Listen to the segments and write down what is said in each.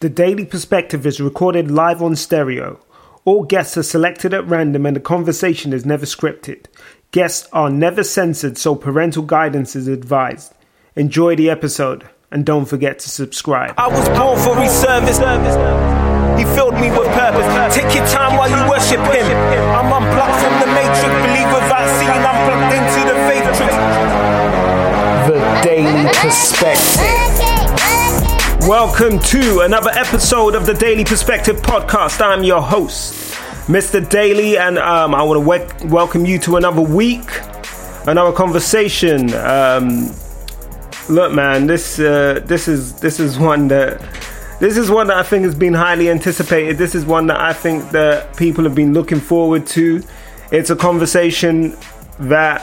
The Daily Perspective is recorded live on stereo. All guests are selected at random and the conversation is never scripted. Guests are never censored, so parental guidance is advised. Enjoy the episode and don't forget to subscribe. I was born for his service. He filled me with purpose. Take your time while you worship him. I'm unplugged from the matrix. Believe without seeing, I'm plugged into the matrix. The Daily Perspective. Welcome to another episode of the Daily Perspective podcast. I'm your host, Mr. Daily, and um, I want to we- welcome you to another week, another conversation. Um, look, man, this uh, this is this is one that this is one that I think has been highly anticipated. This is one that I think that people have been looking forward to. It's a conversation that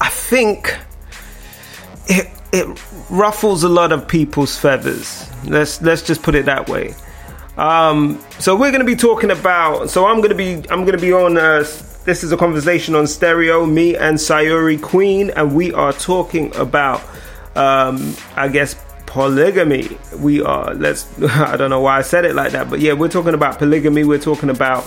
I think it it ruffles a lot of people's feathers. Let's let's just put it that way. Um, so we're going to be talking about. So I'm going to be I'm going to be on. Uh, this is a conversation on stereo. Me and Sayuri Queen, and we are talking about. Um, I guess polygamy. We are. Let's. I don't know why I said it like that, but yeah, we're talking about polygamy. We're talking about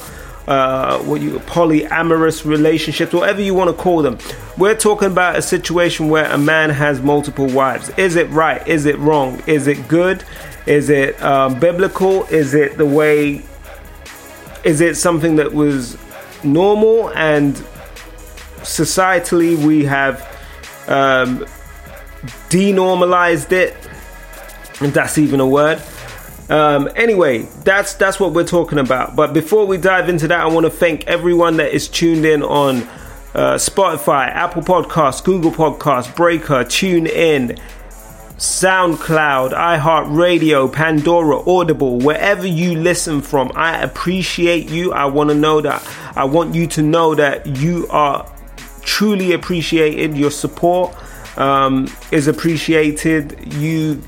uh, what you polyamorous relationships, whatever you want to call them. We're talking about a situation where a man has multiple wives. Is it right? Is it wrong? Is it good? Is it um, biblical? Is it the way? Is it something that was normal and societally we have um, denormalized it? If that's even a word. Um, anyway, that's that's what we're talking about. But before we dive into that, I want to thank everyone that is tuned in on uh, Spotify, Apple Podcasts, Google Podcasts, Breaker, Tune In, SoundCloud, iHeartRadio, Pandora, Audible, wherever you listen from. I appreciate you. I want to know that. I want you to know that you are truly appreciated. Your support um, is appreciated. You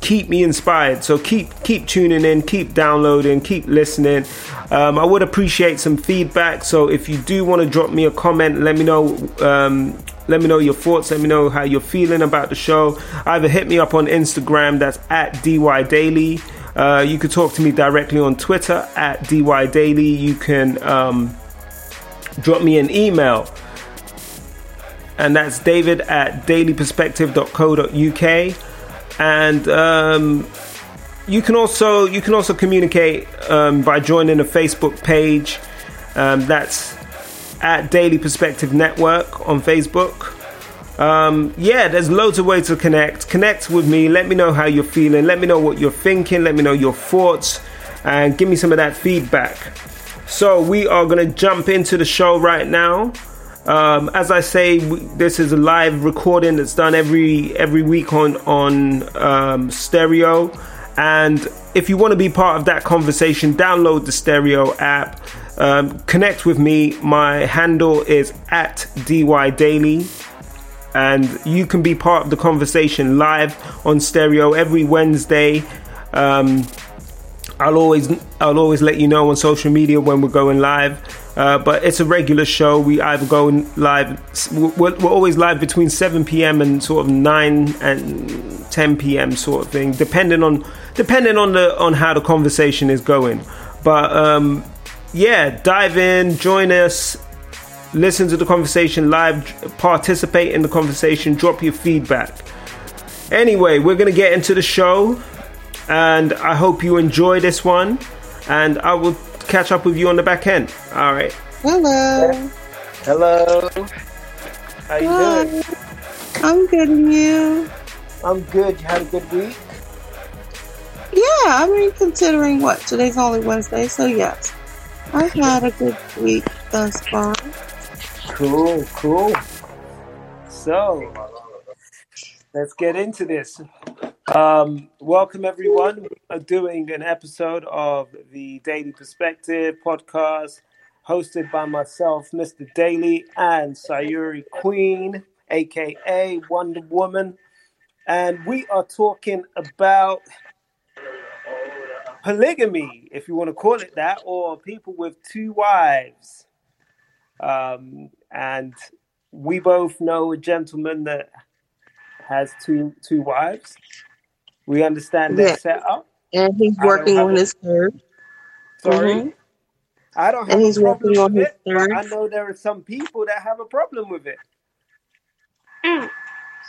keep me inspired. So keep keep tuning in, keep downloading, keep listening. Um, I would appreciate some feedback. So if you do want to drop me a comment, let me know. Um, let me know your thoughts. Let me know how you're feeling about the show. Either hit me up on Instagram. That's at dy daily. Uh, you could talk to me directly on Twitter at dy daily. You can um, drop me an email and that's david at dailyperspective.co.uk and um, you can also you can also communicate um, by joining a Facebook page. Um, that's at Daily Perspective Network on Facebook. Um, yeah, there's loads of ways to connect. Connect with me. Let me know how you're feeling. Let me know what you're thinking. Let me know your thoughts, and give me some of that feedback. So we are gonna jump into the show right now. Um, as I say, this is a live recording that's done every every week on on um, stereo. And if you want to be part of that conversation, download the stereo app. Um, connect with me. My handle is at dy daily, and you can be part of the conversation live on stereo every Wednesday. Um, I'll always I'll always let you know on social media when we're going live. Uh, but it's a regular show. We either go live. We're, we're, always live between 7 p.m. and sort of 9 and 10 p.m. sort of thing, depending on depending on the on how the conversation is going. But um, yeah, dive in, join us, listen to the conversation live, participate in the conversation, drop your feedback. Anyway, we're gonna get into the show, and I hope you enjoy this one. And I will catch up with you on the back end. All right. Hello. Hello. How you Hi. doing? I'm good and you? I'm good. You had a good week? Yeah, I mean considering what today's only Wednesday, so yes. I've had a good week thus far. Cool, cool. So, let's get into this. Um, welcome, everyone. We are doing an episode of the Daily Perspective podcast hosted by myself, Mr. Daily, and Sayuri Queen, aka Wonder Woman. And we are talking about polygamy, if you want to call it that, or people with two wives. Um, and we both know a gentleman that has two two wives. We understand their Yeah. setup. And he's working on his third. sorry. Mhm. I don't have And a he's problem working on with his it, third. I know there are some people that have a problem with it.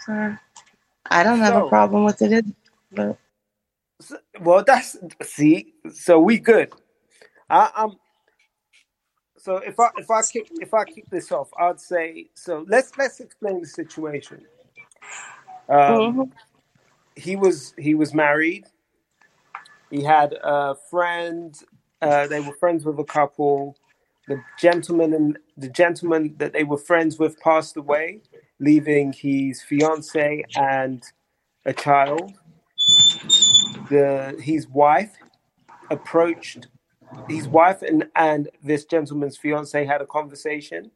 So I don't have a problem with it, either, but so well, that's see. So we good. I, I'm. So if I if I kick if I kick this off, I'd say so. Let's let's explain the situation. Um, Mhm. He was he was married. He had a friend. Uh, they were friends with a couple. The gentleman and the gentleman that they were friends with passed away, leaving his fiance and a child. The his wife approached his wife and, and this gentleman's fiance had a conversation.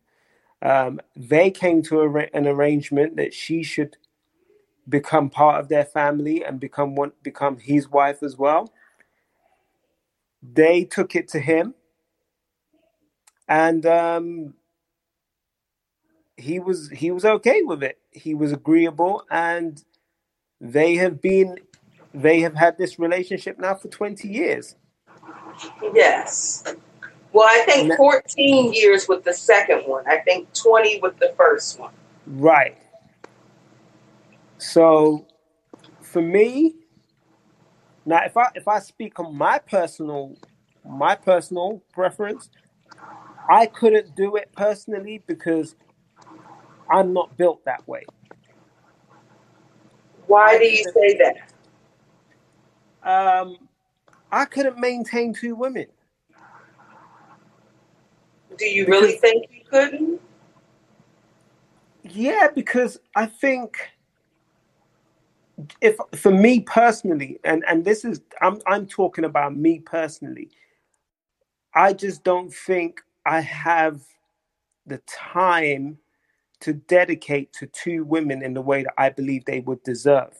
Um, they came to a, an arrangement that she should become part of their family and become one become his wife as well. They took it to him, and um, he was he was okay with it. He was agreeable, and they have been they have had this relationship now for twenty years. Yes. Well, I think 14 years with the second one. I think 20 with the first one. right. So for me, now if I if I speak on my personal my personal preference, I couldn't do it personally because I'm not built that way. Why do you say that? um I couldn't maintain two women Do you really think you couldn't? yeah, because I think if for me personally, and and this is I'm I'm talking about me personally, I just don't think I have the time to dedicate to two women in the way that I believe they would deserve.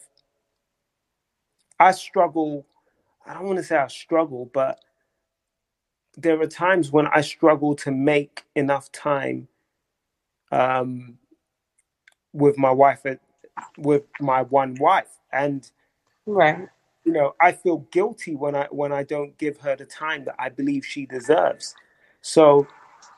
I struggle. I don't want to say I struggle, but there are times when I struggle to make enough time um, with my wife, at, with my one wife, and right. you know I feel guilty when I when I don't give her the time that I believe she deserves. So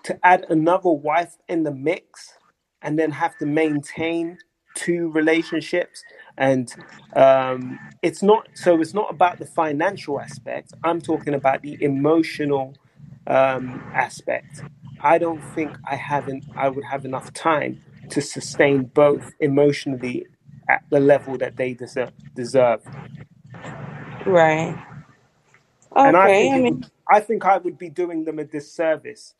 to add another wife in the mix and then have to maintain two relationships and um, it's not so it's not about the financial aspect i'm talking about the emotional um, aspect i don't think i haven't i would have enough time to sustain both emotionally at the level that they deserve deserve Right. and i Okay. think I mean, would i think i would be doing them a disservice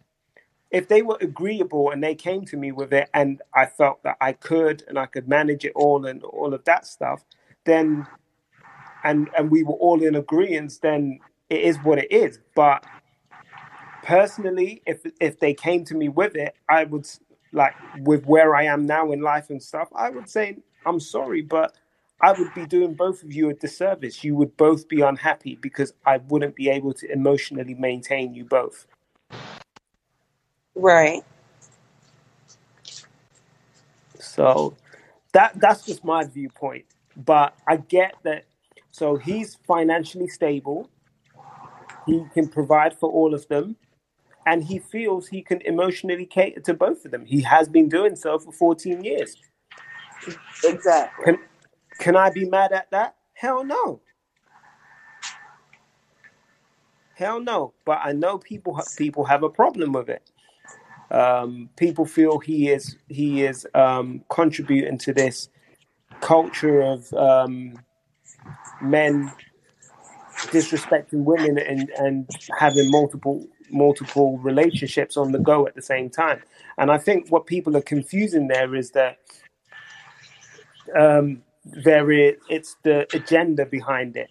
if they were agreeable and they came to me with it and I felt that I could and I could manage it all and all of that stuff, then and and we were all in agreement, then it is what it is. But personally, if if they came to me with it, I would like with where I am now in life and stuff, I would say I'm sorry, but I would be doing both of you a disservice. You would both be unhappy because I wouldn't be able to emotionally maintain you both. right. So that that's just my viewpoint. But I get that. So he's financially stable. He can provide for all of them, and he feels he can emotionally cater to both of them. He has been doing so for 14 years. Exactly. Can can I be mad at that? Hell no. Hell no. But I know people people have a problem with it. Um, people feel he is he is um, contributing to this culture of um, men disrespecting women and, and having multiple multiple relationships on the go at the same time. And I think what people are confusing there is that um, there is it's the agenda behind it.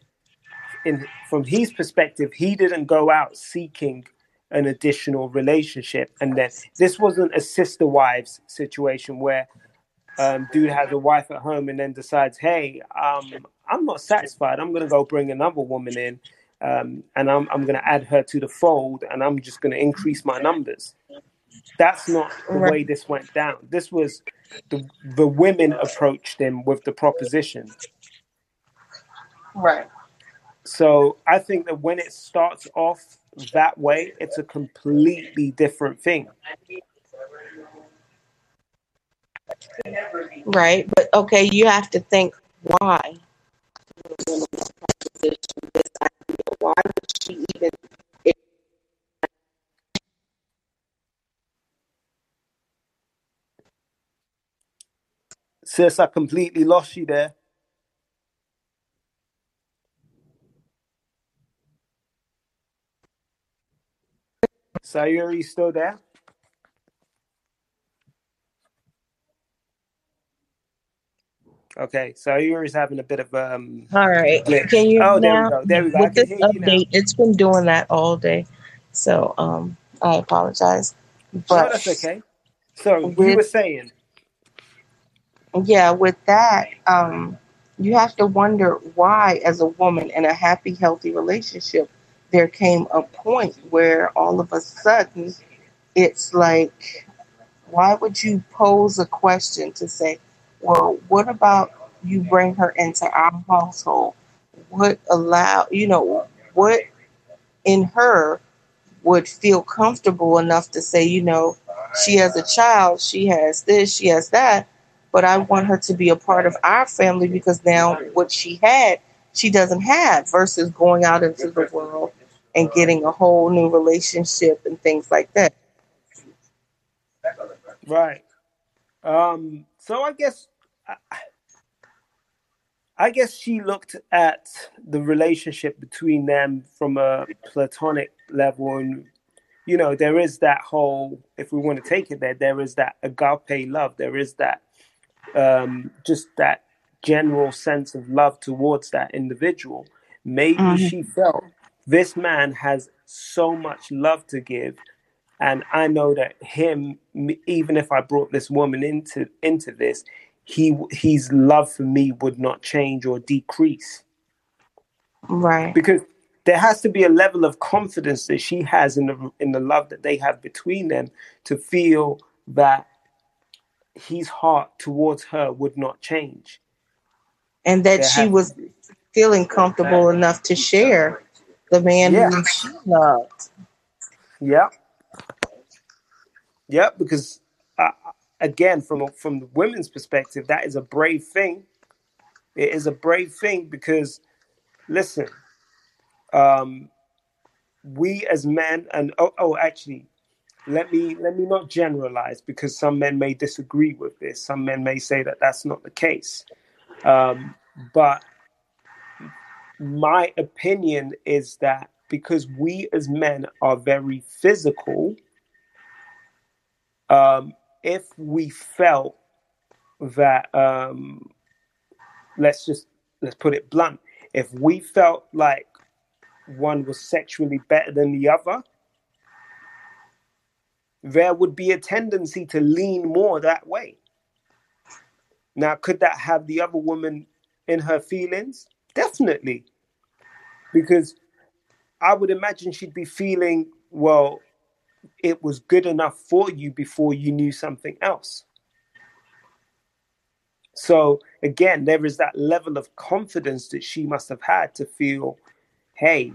In from his perspective, he didn't go out seeking an additional relationship, and that this wasn't a sister wives situation where um, dude has a wife at home and then decides, hey, um, I'm not satisfied. I'm going to go bring another woman in, um, and I'm I'm going to add her to the fold, and I'm just going to increase my numbers. That's not the Right. way this went down. This was the the women approached him with the proposition. Right. So I think that when it starts off that way, it's a completely different thing. Right. But okay, you have to think why. Why would she even Sis, I completely lost you there. Sayuri, you still there? Okay, so you were having a bit of um. All right. glitch. Can you Oh, there we go. There we go. With this now. update? It's been doing that all day, so um, I apologize. No, But that's okay. So with were saying, yeah, with that, um, you have to wonder why, as a woman in a happy, healthy relationship, there came a point where all of a sudden it's like, why would you pose a question to say, well, what about you bring her into our household? What allow, you know, what in her would feel comfortable enough to say, you know, she has a child, she has this, she has that, but I want her to be a part of our family because now what she had, she doesn't have, versus going out into the world and getting a whole new relationship and things like that. right? Um, so I guess, I, guess she looked at the relationship between them from a platonic level, and you know, there is that whole. If we want to take it there, there is that agape love. There is that, um, just that general sense of love towards that individual. Maybe Mhm. she felt this man has so much love to give and I know that him, even if I brought this woman into into this, he his love for me would not change or decrease Right. because there has to be a level of confidence that she has in the in the love that they have between them to feel that his heart towards her would not change. And that There she was feeling comfortable enough to share the man Yeah. who she loved. Yeah. Yeah, because uh, again, from from the women's perspective, that is a brave thing. It is a brave thing because, listen, um, we as men, and oh, oh, actually, let me let me not generalize because some men may disagree with this. Some men may say that that's not the case. Um, but my opinion is that because we as men are very physical, um, if we felt that, um, let's just let's put it blunt, if we felt like one was sexually better than the other, there would be a tendency to lean more that way. Now, could that have the other woman in her feelings? Definitely. Because I would imagine she'd be feeling, well, it was good enough for you before you knew something else. So, again, there is that level of confidence that she must have had to feel, hey,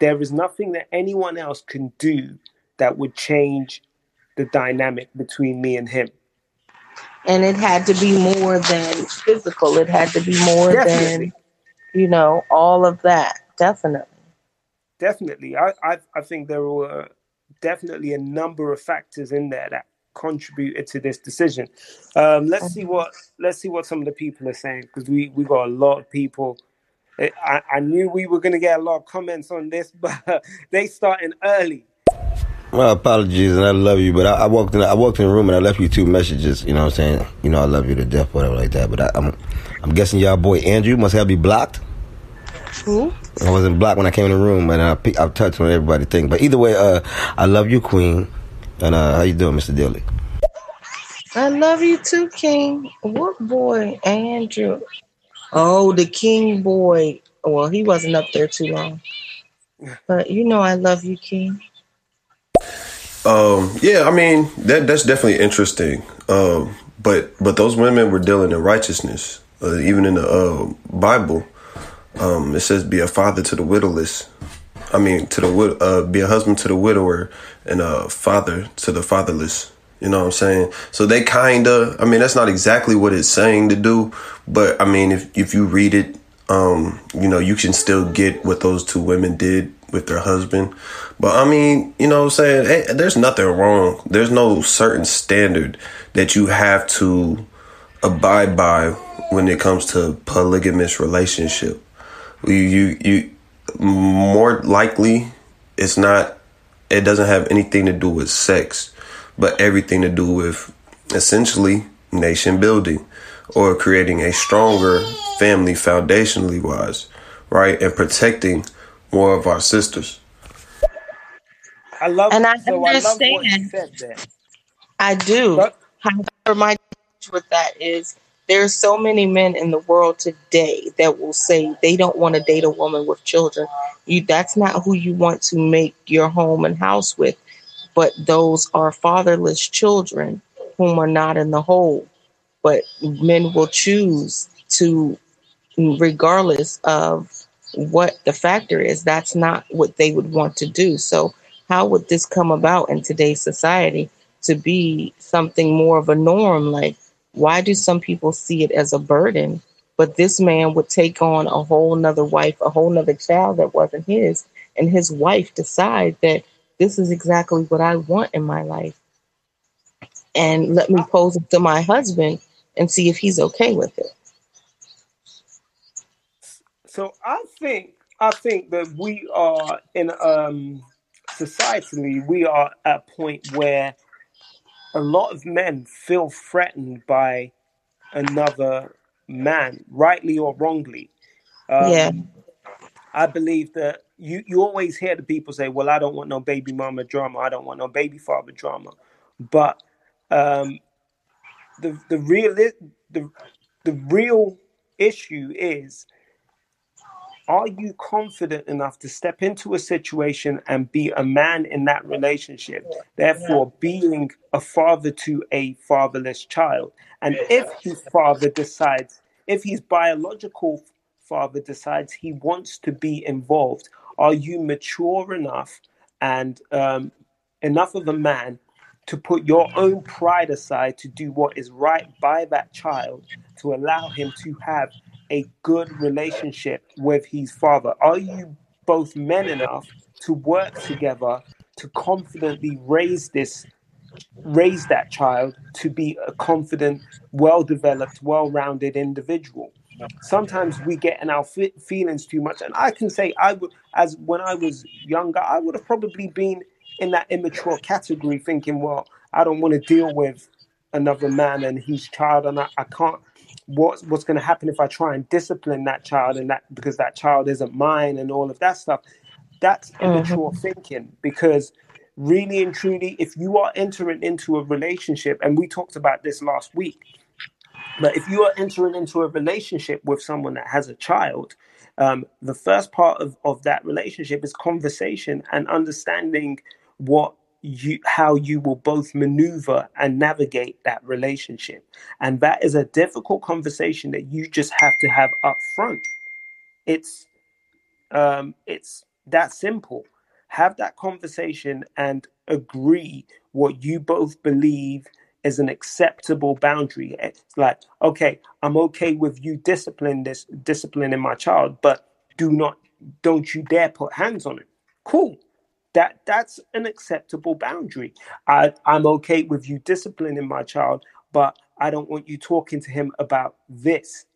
there is nothing that anyone else can do that would change the dynamic between me and him. And it had to be more than physical. It had to be more Definitely. than, you know, all of that. Definitely. Definitely. I, I, I think there were definitely a number of factors in there that contributed to this decision. Um, let's see what let's see what some of the people are saying because we we got a lot of people. I, I- I knew we were going to get a lot of comments on this, but they starting early. Well, apologies, and I love you, but I, I walked in. I walked in the room and I left you two messages. You know what I'm saying? You know I love you to death, whatever like that. But I, I'm, I'm guessing y'all boy Andrew must have me blocked. Who? I wasn't blocked when I came in the room, and I pe- I've touched on everybody thing. But either way, uh, I love you, Queen. And uh, how you doing, Mr. Dilly? I love you too, King. What boy? Andrew. Oh, the King boy. Well, he wasn't up there too long. But you know I love you, King. Um, yeah, I mean that that's definitely interesting. Um, but but those women were dealing in righteousness, uh, even in the uh, Bible. Um, it says be a father to the widowless. I mean, to the uh, be a husband to the widower and a father to the fatherless. You know what I'm saying? So they kind of, I mean, that's not exactly what it's saying to do, but I mean, if if you read it, um, you know, you can still get what those two women did with their husband. But I mean, you know what I'm saying? Hey, there's nothing wrong. There's no certain standard that you have to abide by when it comes to polygamous relationship. You you you more likely it's not it doesn't have anything to do with sex, but everything to do with essentially nation building or creating a stronger family foundationally wise, right? And protecting more of our sisters. I love And I so I love what you understand. said. I do. But However, my challenge with that is there's so many men in the world today that will say they don't want to date a woman with children. You that's not who you want to make your home and house with. But those are fatherless children whom are not in the hole. But men will choose to regardless of what the factor is, that's not what they would want to do. So, how would this come about in today's society to be something more of a norm? Like, why do some people see it as a burden? But this man would take on a whole nother wife, a whole nother child that wasn't his, and his wife decide that this is exactly what I want in my life. And let me pose it to my husband and see if he's okay with it. So I think I think that we are in um societally we are at a point where a lot of men feel threatened by another man, rightly or wrongly. Yeah. Um, I believe that you, you always hear the people say, Well, I don't want no baby mama drama, I don't want no baby father drama. But um the the real the the real issue is are you confident enough to step into a situation and be a man in that relationship? Therefore being a father to a fatherless child. And if his father decides if his biological father decides he wants to be involved are you mature enough and um, enough of a man to put your own pride aside to do what is right by that child to allow him to have a good relationship with his father? Are you both men enough to work together to confidently raise this raise that child to be a confident, well developed, well rounded individual. Sometimes we get in our fe- feelings too much, and I can say I would, as when I was younger, I would have probably been in that immature category, thinking, well, I don't want to deal with another man and his child, and I, I can't. What's what's going to happen if I try and discipline that child, and that because that child isn't mine, and all of that stuff. That's immature thinking because really and truly, if you are entering into a relationship, and we talked about this last week, but if you are entering into a relationship with someone that has a child, um, the first part of, of that relationship is conversation and understanding what you how you will both maneuver and navigate that relationship. And that is a difficult conversation that you just have to have up front. It's um, it's that simple. Have that conversation and agree what you both believe is an acceptable boundary. It's like, okay, I'm okay with you discipline this disciplining my child, but do not don't you dare put hands on it Cool. That that's an acceptable boundary. I, I'm okay with you disciplining my child, but I don't want you talking to him about this.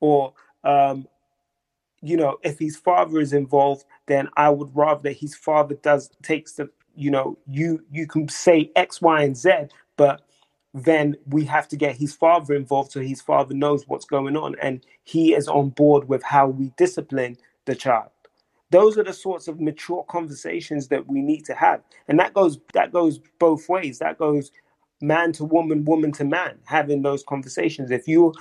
Or um, you know, if his father is involved, then I would rather that his father does takes the, you know, you you can say X, Y, and Z, but then we have to get his father involved so his father knows what's going on and he is on board with how we discipline the child. Those are the sorts of mature conversations that we need to have, and that goes that goes both ways. That goes man to woman, woman to man, having those conversations. If you,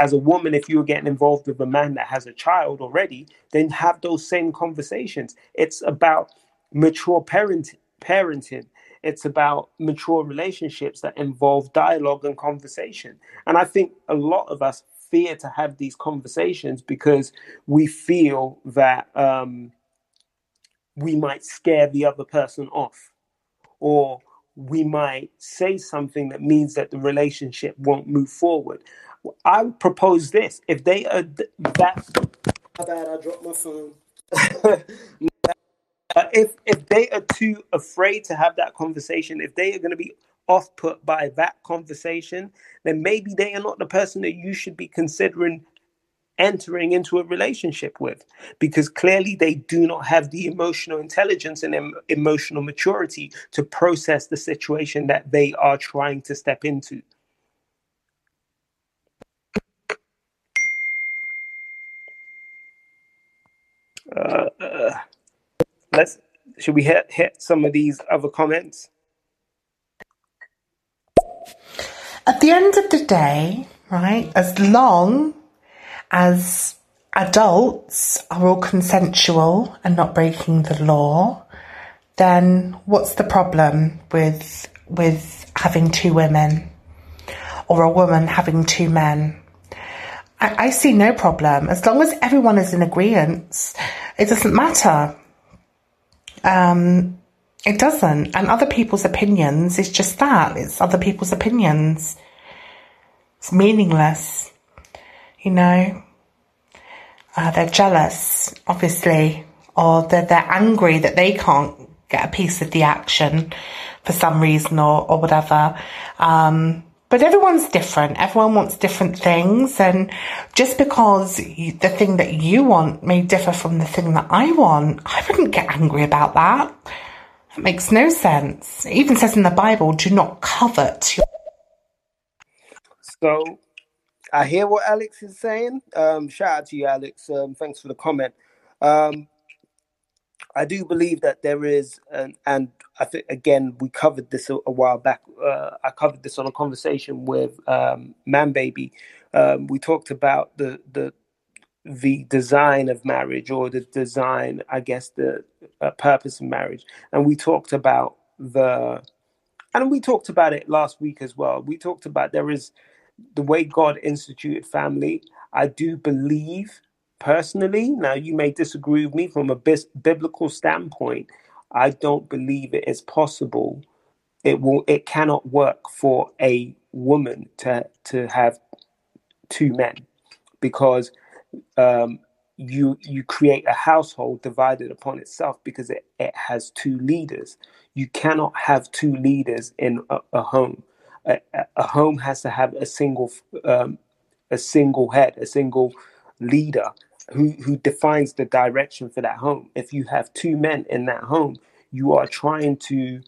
as a woman, if you're getting involved with a man that has a child already, then have those same conversations. It's about mature parent, parenting. It's about mature relationships that involve dialogue and conversation. And I think a lot of us fear to have these conversations because we feel that um, we might scare the other person off or we might say something that means that the relationship won't move forward. I would propose this if they are that. My bad, I dropped my phone. If if they are too afraid to have that conversation, if they are going to be off put by that conversation, then maybe they are not the person that you should be considering entering into a relationship with because clearly they do not have the emotional intelligence and em- emotional maturity to process the situation that they are trying to step into. Uh, uh, let's should we hit hit some of these other comments? At the end of the day, right, as long as adults are all consensual and not breaking the law, then what's the problem with with having two women or a woman having two men? I, I see no problem as long as everyone is in agreement. It doesn't matter. Um, it doesn't, and other people's opinions is just that. It's other people's opinions. It's meaningless, you know. Uh, they're jealous, obviously, or they're, they're angry that they can't get a piece of the action for some reason or, or whatever. Um, but everyone's different. Everyone wants different things. And just because you, the thing that you want may differ from the thing that I want, I wouldn't get angry about that. It makes no sense. It even says in the Bible, do not covet your. So I hear what Alex is saying. Um, shout out to you, Alex. Um, thanks for the comment. Um, I do believe that there is, an, and I think again we covered this a, a while back. Uh, I covered this on a conversation with um, Man Baby. Um, we talked about the the the design of marriage or the design, I guess, the uh, purpose of marriage, and we talked about the, and we talked about it last week as well. We talked about there is the way God instituted family. I do believe personally. Now, you may disagree with me from a bis- biblical standpoint. I don't believe it is possible. It will. It cannot work for a woman to to have two men because um, you you create a household divided upon itself because it, it has two leaders. You cannot have two leaders in a, a home. A, a- home has to have a single um, a single head, a single leader who who defines the direction for that home. If you have two men in that home, you are trying to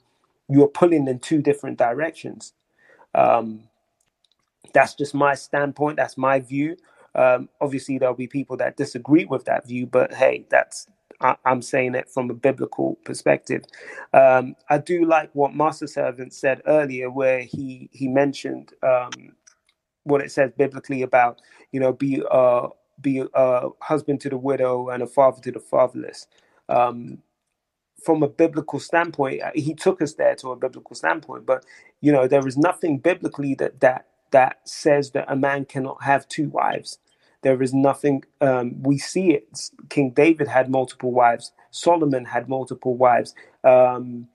you are pulling in two different directions. Um, that's just my standpoint. That's my view. Um, obviously, there'll be people that disagree with that view, but hey, that's I, I'm saying it from a biblical perspective. Um, I do like what Master Servant said earlier, where he he mentioned um, what it says biblically about you know be uh be a husband to the widow and a father to the fatherless. Um, from a biblical standpoint, uh, he took us there to a biblical standpoint. But you know, there is nothing biblically that that that says that a man cannot have two wives. There is nothing. Um, we see it. King David had multiple wives. Solomon had multiple wives. Um,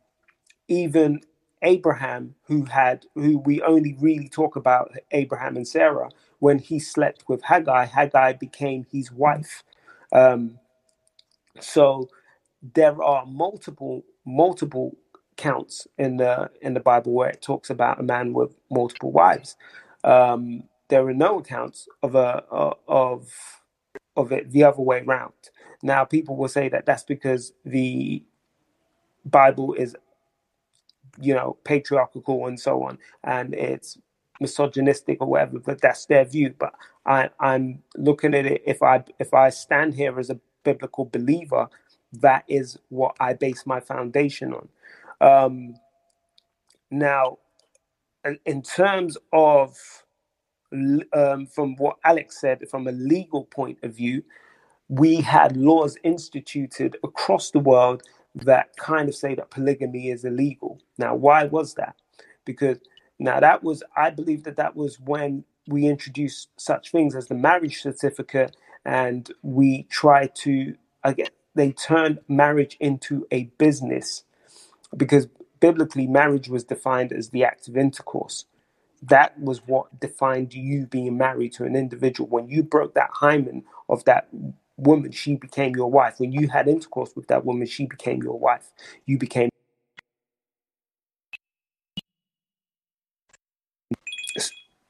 even Abraham, who had, who we only really talk about Abraham and Sarah, when he slept with Haggai, Haggai became his wife. Um, so there are multiple multiple counts in the in the Bible where it talks about a man with multiple wives. Um, there are no accounts of a of of it the other way around. Now, people will say that that's because the Bible is you know patriarchal and so on, and it's misogynistic or whatever. But that's their view. But I, I'm looking at it. If I if I stand here as a biblical believer, that is what I base my foundation on. Um, now, in terms of um, from what Alex said, from a legal point of view, we had laws instituted across the world that kind of say that polygamy is illegal. Now, why was that? Because now that was, I believe that that was when we introduced such things as the marriage certificate, and we tried to again they turned marriage into a business because biblically marriage was defined as the act of intercourse that was what defined you being married to an individual. When you broke that hymen of that woman, she became your wife. When you had intercourse with that woman, she became your wife. You became.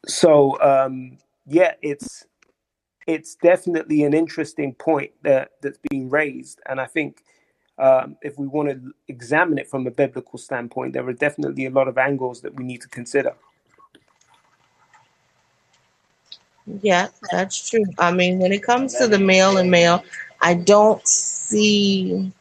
So um, yeah, it's it's definitely an interesting point that that's being raised, and I think um, if we want to examine it from a biblical standpoint, there are definitely a lot of angles that we need to consider. Yeah, that's true. I mean, when it comes to the male and male, I don't see.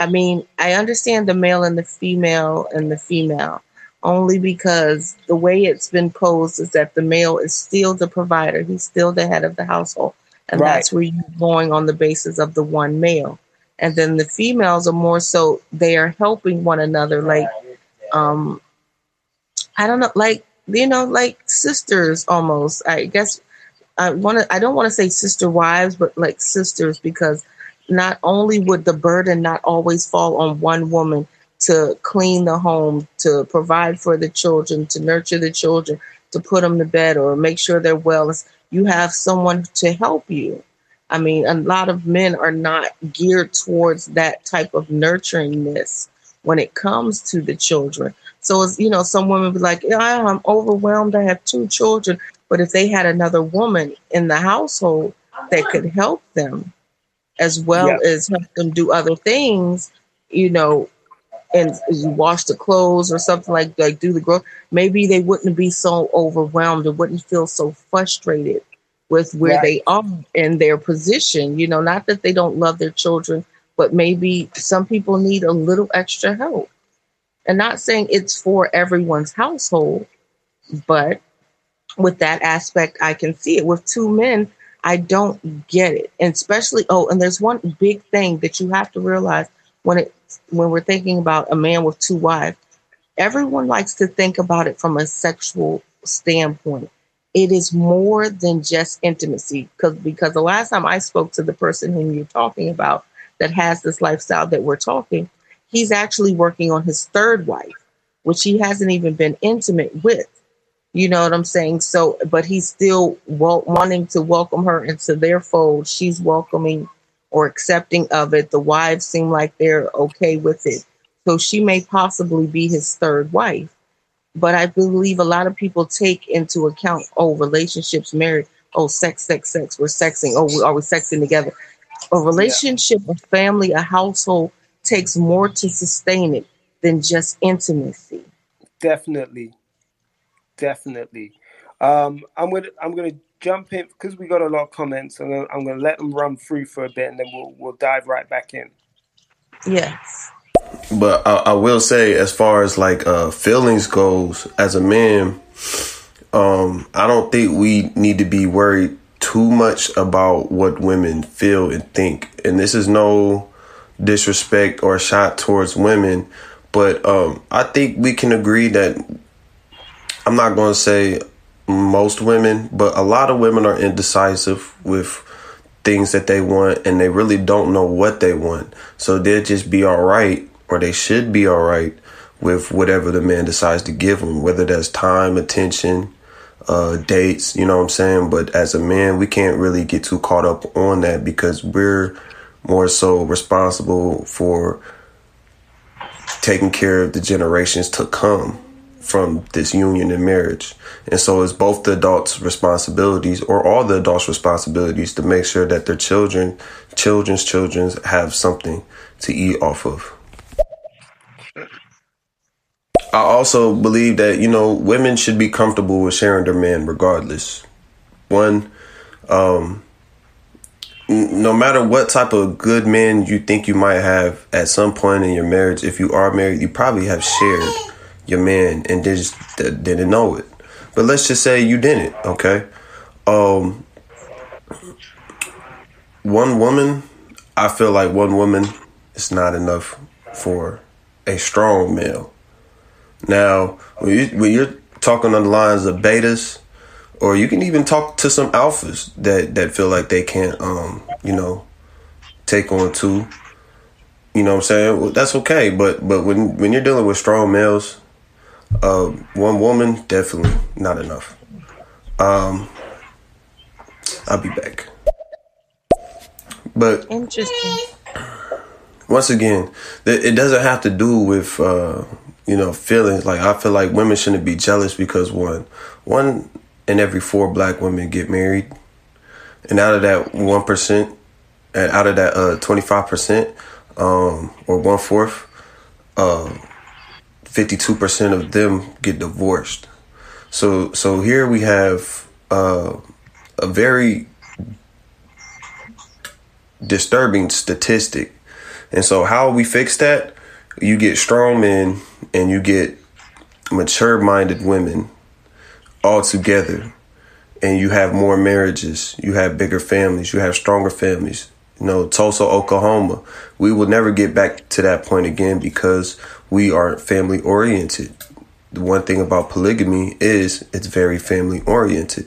I mean, I understand the male and the female and the female only because the way it's been posed is that the male is still the provider, he's still the head of the household. And Right. that's where you're going on the basis of the one male. And then the females are more so they are helping one another, like um I don't know, like you know, like sisters almost. I guess I want to. I don't want to say sister wives, but like sisters, because not only would the burden not always fall on one woman to clean the home, to provide for the children, to nurture the children, to put them to bed, or make sure they're well. You have someone to help you. I mean, a lot of men are not geared towards that type of nurturingness when it comes to the children. So, it's, you know, some women be like, yeah, I'm overwhelmed. I have two children. But if they had another woman in the household that could help them, as well Yeah. as help them do other things, you know, and you wash the clothes or something like like do the growth, maybe they wouldn't be so overwhelmed or wouldn't feel so frustrated with where they are in their position. You know, not that they don't love their children, but maybe some people need a little extra help. And not saying it's for everyone's household, but with that aspect, I can see it. With two men, I don't get it. And especially, oh, and there's one big thing that you have to realize when it when we're thinking about a man with two wives. Everyone likes to think about it from a sexual standpoint. It is more than just intimacy because because the last time I spoke to the person whom you're talking about that has this lifestyle that we're talking, he's actually working on his third wife, which he hasn't even been intimate with. You know what I'm saying? So, but he's still wel- wanting to welcome her into their fold. She's welcoming or accepting of it. The wives seem like they're okay with it. So she may possibly be his third wife. But I believe a lot of people take into account, oh, relationships, married, oh, sex, sex, sex, we're sexing. Oh, we- are we sexing together? A relationship, a family, a household takes more to sustain it than just intimacy. Definitely, definitely. Um, I'm gonna I'm gonna jump in because we got a lot of comments. I'm gonna, I'm gonna let them run through for a bit, and then we'll we'll dive right back in. Yes. But I, I will say, as far as like uh, feelings goes, as a man, um, I don't think we need to be worried too much about what women feel and think. And this is no disrespect or shot towards women, but um, I think we can agree that I'm not going to say most women, but a lot of women are indecisive with things that they want and they really don't know what they want. So they'll just be all right or they should be all right with whatever the man decides to give them, whether that's time, attention, uh, dates, you know what I'm saying? But as a man, we can't really get too caught up on that because we're more so responsible for taking care of the generations to come from this union and marriage. And so it's both the adults' responsibilities or all the adults' responsibilities to make sure that their children, children's children have something to eat off of. I also believe that, you know, women should be comfortable with sharing their men regardless. One, um, no matter what type of good man you think you might have at some point in your marriage, if you are married, you probably have shared your man and just didn't know it. But let's just say you didn't, okay? Um, one woman, I feel like one woman is not enough for a strong male. Now, when, you, when you're talking on the lines of betas or you can even talk to some alphas that that feel like they can't um you know take on two you know what i'm saying well, that's okay but but when when you're dealing with strong males uh one woman definitely not enough um i'll be back but Interesting. once again, it doesn't have to do with uh, you know feelings. Like I feel like women shouldn't be jealous because one, one in every four black women get married, and out of that one percent, and out of that uh twenty five percent, um, or one fourth, uh, fifty two percent of them get divorced. So so here we have uh, a very disturbing statistic. And so how we fix that? You get strong men and you get mature minded women all together and you have more marriages, you have bigger families, you have stronger families. You know, Tulsa, Oklahoma, we will never get back to that point again because we aren't family oriented. The one thing about polygamy is it's very family oriented.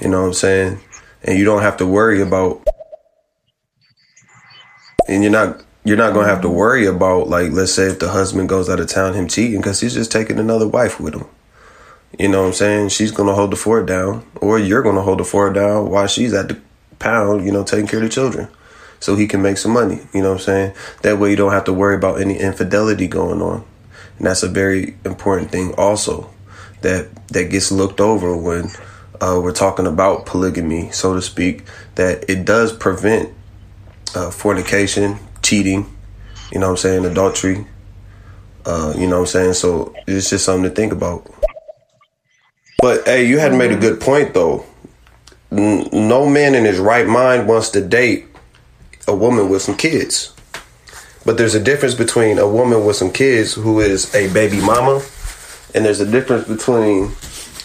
You know what I'm saying? And you don't have to worry about and you're not you're not gonna have to worry about like let's say if the husband goes out of town him cheating because he's just taking another wife with him you know what i'm saying she's gonna hold the fort down or you're gonna hold the fort down while she's at the pound you know taking care of the children so he can make some money you know what i'm saying that way you don't have to worry about any infidelity going on and that's a very important thing also that that gets looked over when uh, we're talking about polygamy so to speak that it does prevent uh, fornication, cheating, you know what I'm saying, adultery, uh, you know what I'm saying? So it's just something to think about. But hey, you had made a mm-hmm. good point though. N- no man in his right mind wants to date a woman with some kids. But there's a difference between a woman with some kids who is a baby mama, and there's a difference between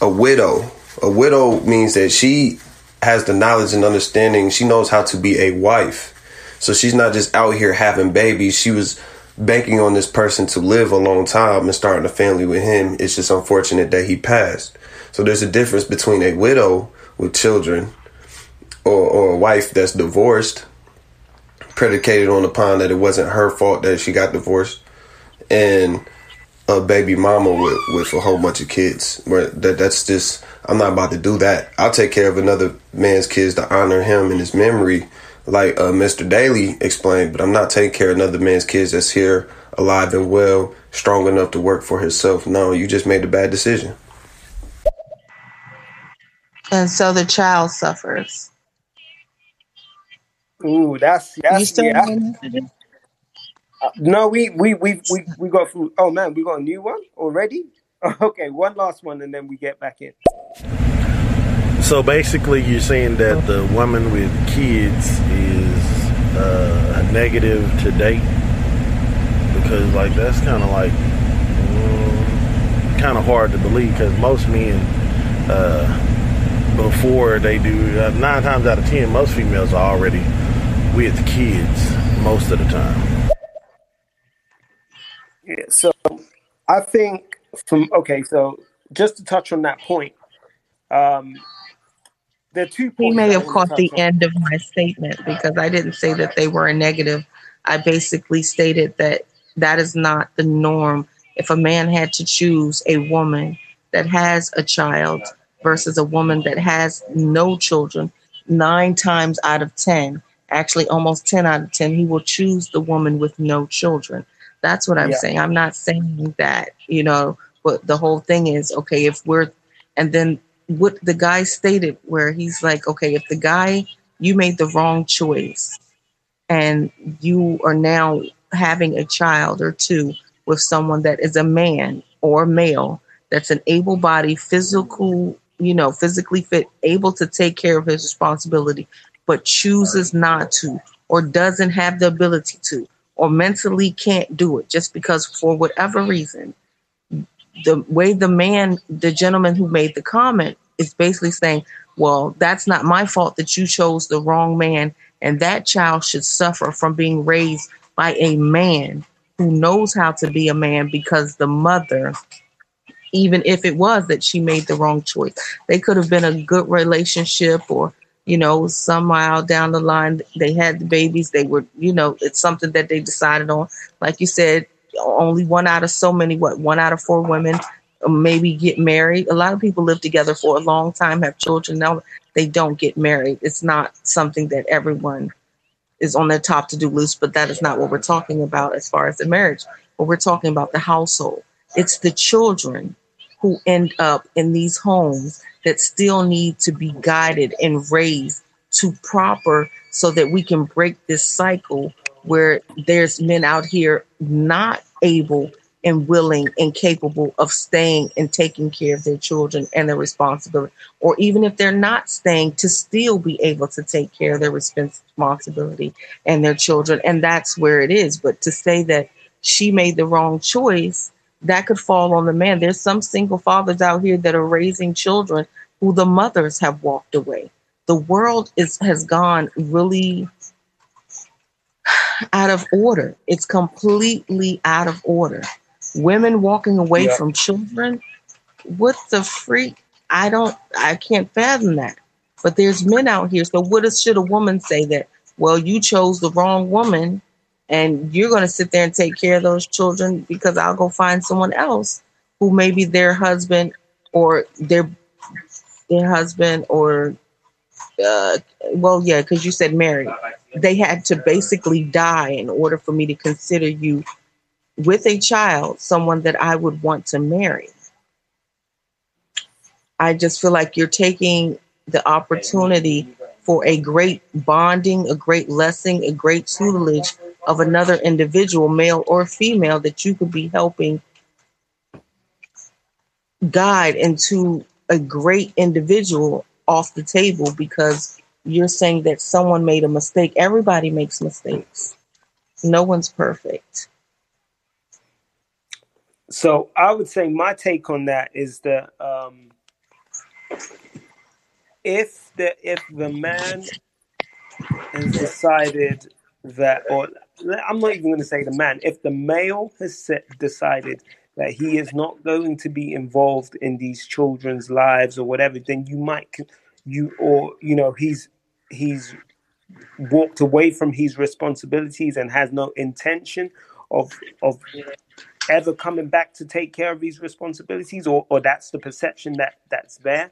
a widow. A widow means that she has the knowledge and understanding, she knows how to be a wife. So she's not just out here having babies. She was banking on this person to live a long time and starting a family with him. It's just unfortunate that he passed. So there's a difference between a widow with children or, or a wife that's divorced, predicated on upon that it wasn't her fault that she got divorced, and a baby mama with, with a whole bunch of kids. Where that that's just I'm not about to do that. I'll take care of another man's kids to honor him and his memory like uh, Mr. Daly explained, but I'm not taking care of another man's kids that's here, alive and well, strong enough to work for himself. No, you just made a bad decision. And so the child suffers. Ooh, that's You that's still yeah. have a message? Uh, no, we we we we we got through. Oh man, we got a new one already. Okay, one last one, and then we get back in. So basically, you're saying that the woman with kids is uh, a negative to date because, like, that's kind of like kind of hard to believe because most men, uh, before they do, uh, nine times out of ten, most females are already with kids most of the time. Yeah, so I think from okay, so just to touch on that point, um, there are two He may have want to caught the on. end of my statement because I didn't say that they were a negative. I basically stated that that is not the norm. If a man had to choose a woman that has a child versus a woman that has no children, nine times out of 10, actually almost 10 out of 10, he will choose the woman with no children. That's what I'm Yeah. saying. I'm not saying that, you know, but the whole thing is okay, if we're, and then what the guy stated, where he's like, okay, if the guy, you made the wrong choice and you are now having a child or two with someone that is a man or male that's an able bodied physical you know physically fit able to take care of his responsibility but chooses not to or doesn't have the ability to or mentally can't do it just because for whatever reason the way the man the gentleman who made the comment is basically saying well that's not my fault that you chose the wrong man and that child should suffer from being raised by a man who knows how to be a man because the mother even if it was that she made the wrong choice. They could have been a good relationship or, you know, somehow down the line they had the babies. They were, you know, it's something that they decided on. Like you said, only one out of so many, what, one out of four women um, maybe get married. A lot of people live together for a long time, have children. Now they don't get married. It's not something that everyone is on their top to do list, but that is not what we're talking about as far as the marriage. But we're talking about the household. It's the children who end up in these homes that still need to be guided and raised to proper so that we can break this cycle where there's men out here not able and willing and capable of staying and taking care of their children and their responsibility. Or even if they're not staying, to still be able to take care of their responsibility and their children. And that's where it is. But to say that she made the wrong choice, that could fall on the man. There's some single fathers out here that are raising children who the mothers have walked away. The world is has gone really out of order. It's completely out of order women walking away yeah. from children. What the freak? I don't, I can't fathom that. But there's men out here. So what is, should a woman say that? Well, you chose the wrong woman, and you're going to sit there and take care of those children because I'll go find someone else who maybe their husband or their their husband or uh, well, yeah, because you said married. They had to basically die in order for me to consider you with a child someone that I would want to marry. I just feel like you're taking the opportunity for a great bonding, a great lesson, a great tutelage of another individual, male or female, that you could be helping guide into a great individual off the table because you're saying that someone made a mistake. Everybody makes mistakes. No one's perfect. So I would say my take on that is that um, if the if the man has decided that, or I'm not even going to say the man, if the male has set, decided that he is not going to be involved in these children's lives or whatever, then you might you or you know he's he's walked away from his responsibilities and has no intention of of ever coming back to take care of these responsibilities, or, or that's the perception that that's there,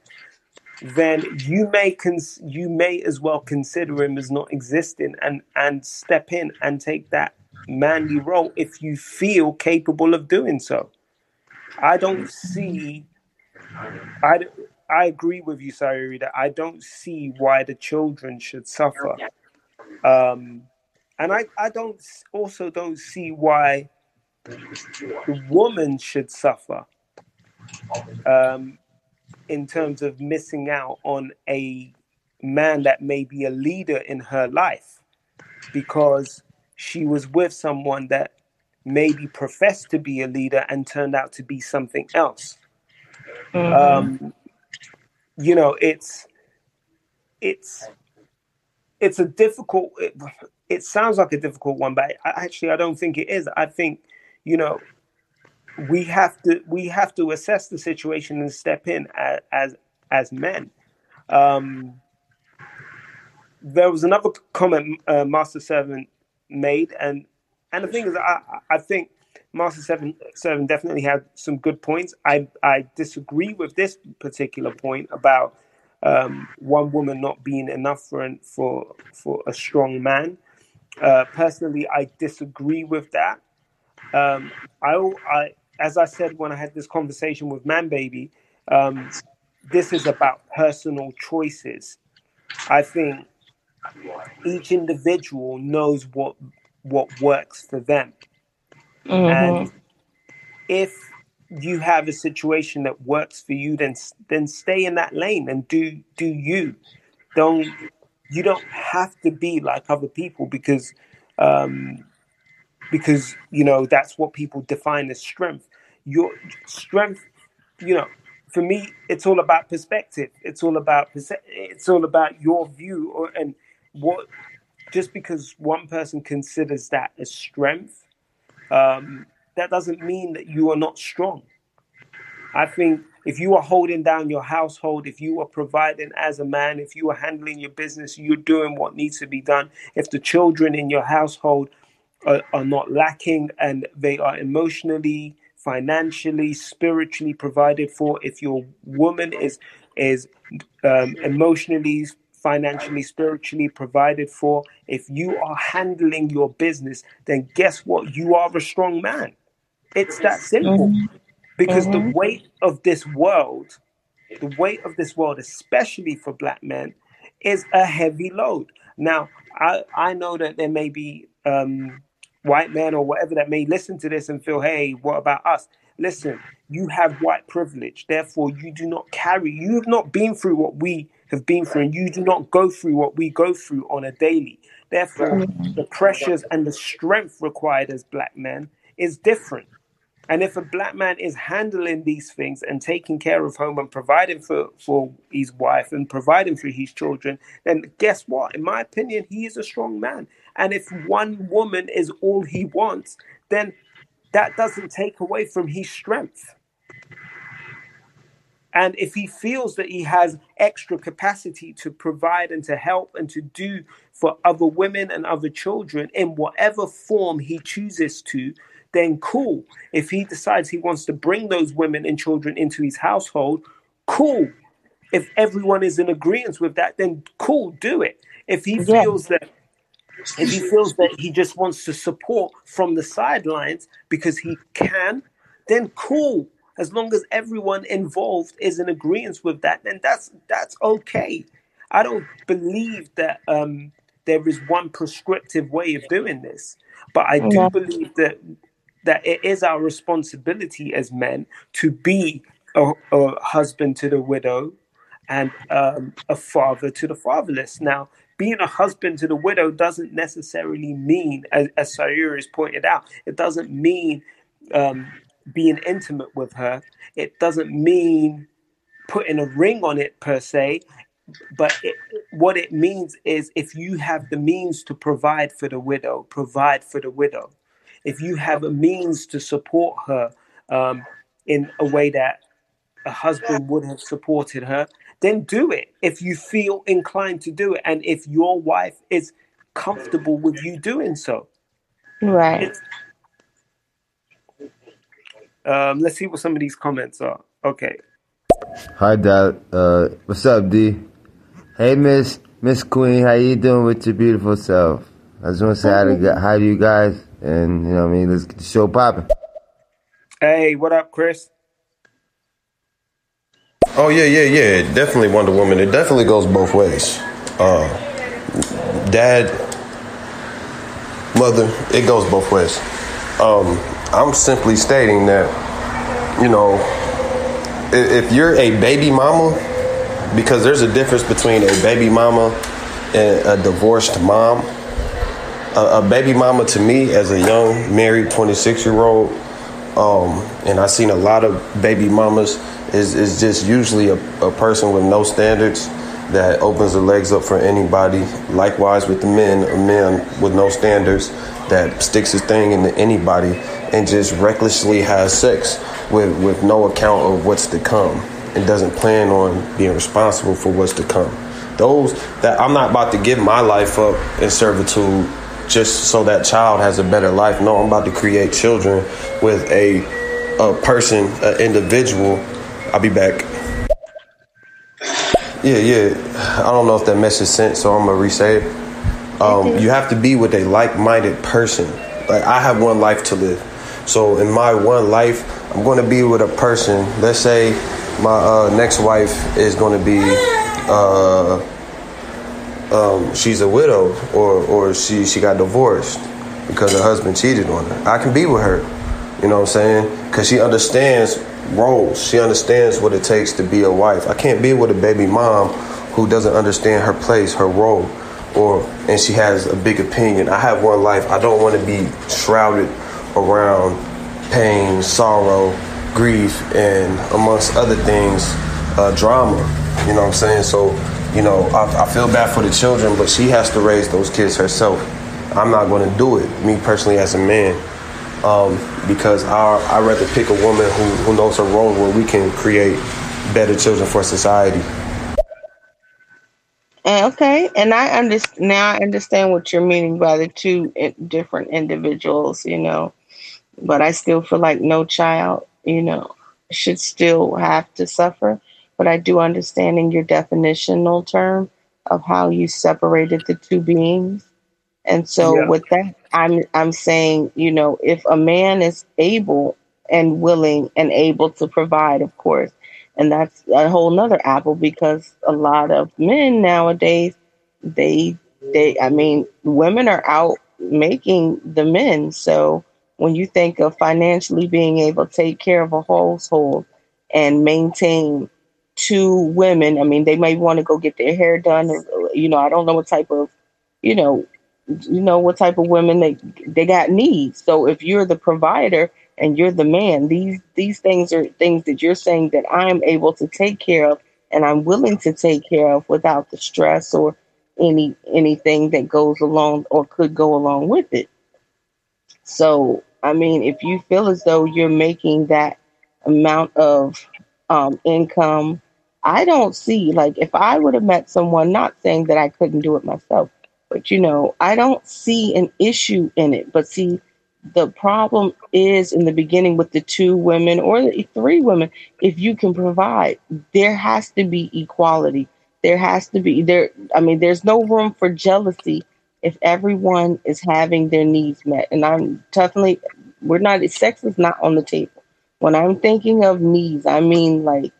then you may cons- you may as well consider him as not existing and and step in and take that manly role if you feel capable of doing so. I don't see. I I agree with you, Sayuri, that I don't see why the children should suffer. Um, and I, I don't also don't see why the woman should suffer um, in terms of missing out on a man that may be a leader in her life because she was with someone that maybe professed to be a leader and turned out to be something else. Mm-hmm. Um, you know, it's it's it's a difficult. It, it, sounds like a difficult one, but I, actually, I don't think it is. I think you know, we have to we have to assess the situation and step in as as, as men. Um, there was another comment uh, Master Seven made, and and the thing is, I I think Master Seven Seven definitely had some good points. I I disagree with this particular point about um, one woman not being enough for an, for for a strong man. Uh, personally, I disagree with that. Um, I, I, as I said when I had this conversation with Man Baby, um, this is about personal choices. I think each individual knows what what works for them, mm-hmm. and if you have a situation that works for you, then then stay in that lane and do do you. Don't you don't have to be like other people because um, because you know that's what people define as strength. Your strength, you know, for me, it's all about perspective. It's all about it's all about your view or and what. Just because one person considers that as strength, um, that doesn't mean that you are not strong. I think if you are holding down your household, if you are providing as a man, if you are handling your business, you're doing what needs to be done. If the children in your household are, are not lacking and they are emotionally, financially, spiritually provided for, if your woman is is um, emotionally, financially, spiritually provided for, if you are handling your business, then guess what? You are a strong man. It's that simple. Because the weight of this world, the weight of this world, especially for black men, is a heavy load. Now, I, I know that there may be um, white men or whatever that may listen to this and feel, hey, what about us? Listen, you have white privilege. Therefore, you do not carry, you have not been through what we have been through, and you do not go through what we go through on a daily. Therefore, the pressures and the strength required as black men is different. And if a black man is handling these things and taking care of home and providing for, for his wife and providing for his children, then guess what? In my opinion, he is a strong man. And if one woman is all he wants, then that doesn't take away from his strength. And if he feels that he has extra capacity to provide and to help and to do for other women and other children in whatever form he chooses to, then cool. If he decides he wants to bring those women and children into his household, cool. If everyone is in agreement with that, then cool, do it. If he Yeah. feels that if he feels that he just wants to support from the sidelines because he can, then cool. As long as everyone involved is in agreement with that, then that's that's okay. I don't believe that um, there is one prescriptive way of doing this, but I do believe that that it is our responsibility as men to be a, a husband to the widow and um, a father to the fatherless. Now, being a husband to the widow doesn't necessarily mean, as, as has pointed out, it doesn't mean um, being intimate with her. It doesn't mean putting a ring on it per se. But it, what it means is if you have the means to provide for the widow, provide for the widow. If you have a means to support her um, in a way that a husband would have supported her, then do it if you feel inclined to do it. And if your wife is comfortable with you doing so. Right. Um, let's see what some of these comments are. Okay. Hi, Dad. Uh, what's up, D? Hey, Miss Miss Queen, how you doing with your beautiful self? I just want to say hi to, hi to you guys, and you know what I mean. Let's get the show popping. Hey, what up, Chris? Oh yeah, yeah, yeah. Definitely Wonder Woman. It definitely goes both ways. Uh, dad, mother, it goes both ways. Um, I'm simply stating that, you know, if you're a baby mama, because there's a difference between a baby mama and a divorced mom. A, a baby mama to me, as a young married 26 year old, um, and I've seen a lot of baby mamas, is, is just usually a, a person with no standards that opens the legs up for anybody. Likewise with the men, a man with no standards that sticks his thing into anybody and just recklessly has sex with, with no account of what's to come and doesn't plan on being responsible for what's to come. Those that I'm not about to give my life up in servitude just so that child has a better life. No, I'm about to create children with a a person, an individual. I'll be back. Yeah, yeah. I don't know if that message sent, so I'm gonna re-say it. Um, you have to be with a like-minded person. Like I have one life to live, so in my one life, I'm going to be with a person. Let's say my uh, next wife is going to be. Uh, um, she's a widow or, or she, she got divorced because her husband cheated on her. I can be with her, you know what I'm saying? Because she understands roles. She understands what it takes to be a wife. I can't be with a baby mom who doesn't understand her place, her role, or and she has a big opinion. I have one life. I don't want to be shrouded around pain, sorrow, grief, and amongst other things, uh, drama. You know what I'm saying? So, you know, I, I feel bad for the children, but she has to raise those kids herself. I'm not going to do it, me personally as a man. Um, because I I rather pick a woman who who knows her role where we can create better children for society. Okay, and I understand now. I understand what you're meaning by the two different individuals. You know, but I still feel like no child, you know, should still have to suffer. But I do understand in your definitional term of how you separated the two beings. And so Yeah. with that, I'm I'm saying, you know, if a man is able and willing and able to provide, of course, and that's a whole nother apple because a lot of men nowadays, they they I mean, women are out making the men. So when you think of financially being able to take care of a household and maintain two women, I mean, they may want to go get their hair done. Or, you know, I don't know what type of, you know, you know what type of women they they got needs. So if you're the provider and you're the man, these these things are things that you're saying that I'm able to take care of and I'm willing to take care of without the stress or any anything that goes along or could go along with it. So, I mean, if you feel as though you're making that amount of um, income, I don't see, like, if I would have met someone, not saying that I couldn't do it myself, but, you know, I don't see an issue in it. But see, the problem is in the beginning with the two women or the three women, if you can provide, there has to be equality. There has to be, there, I mean, there's no room for jealousy if everyone is having their needs met. And I'm definitely, we're not, sex is not on the table. When I'm thinking of needs, I mean like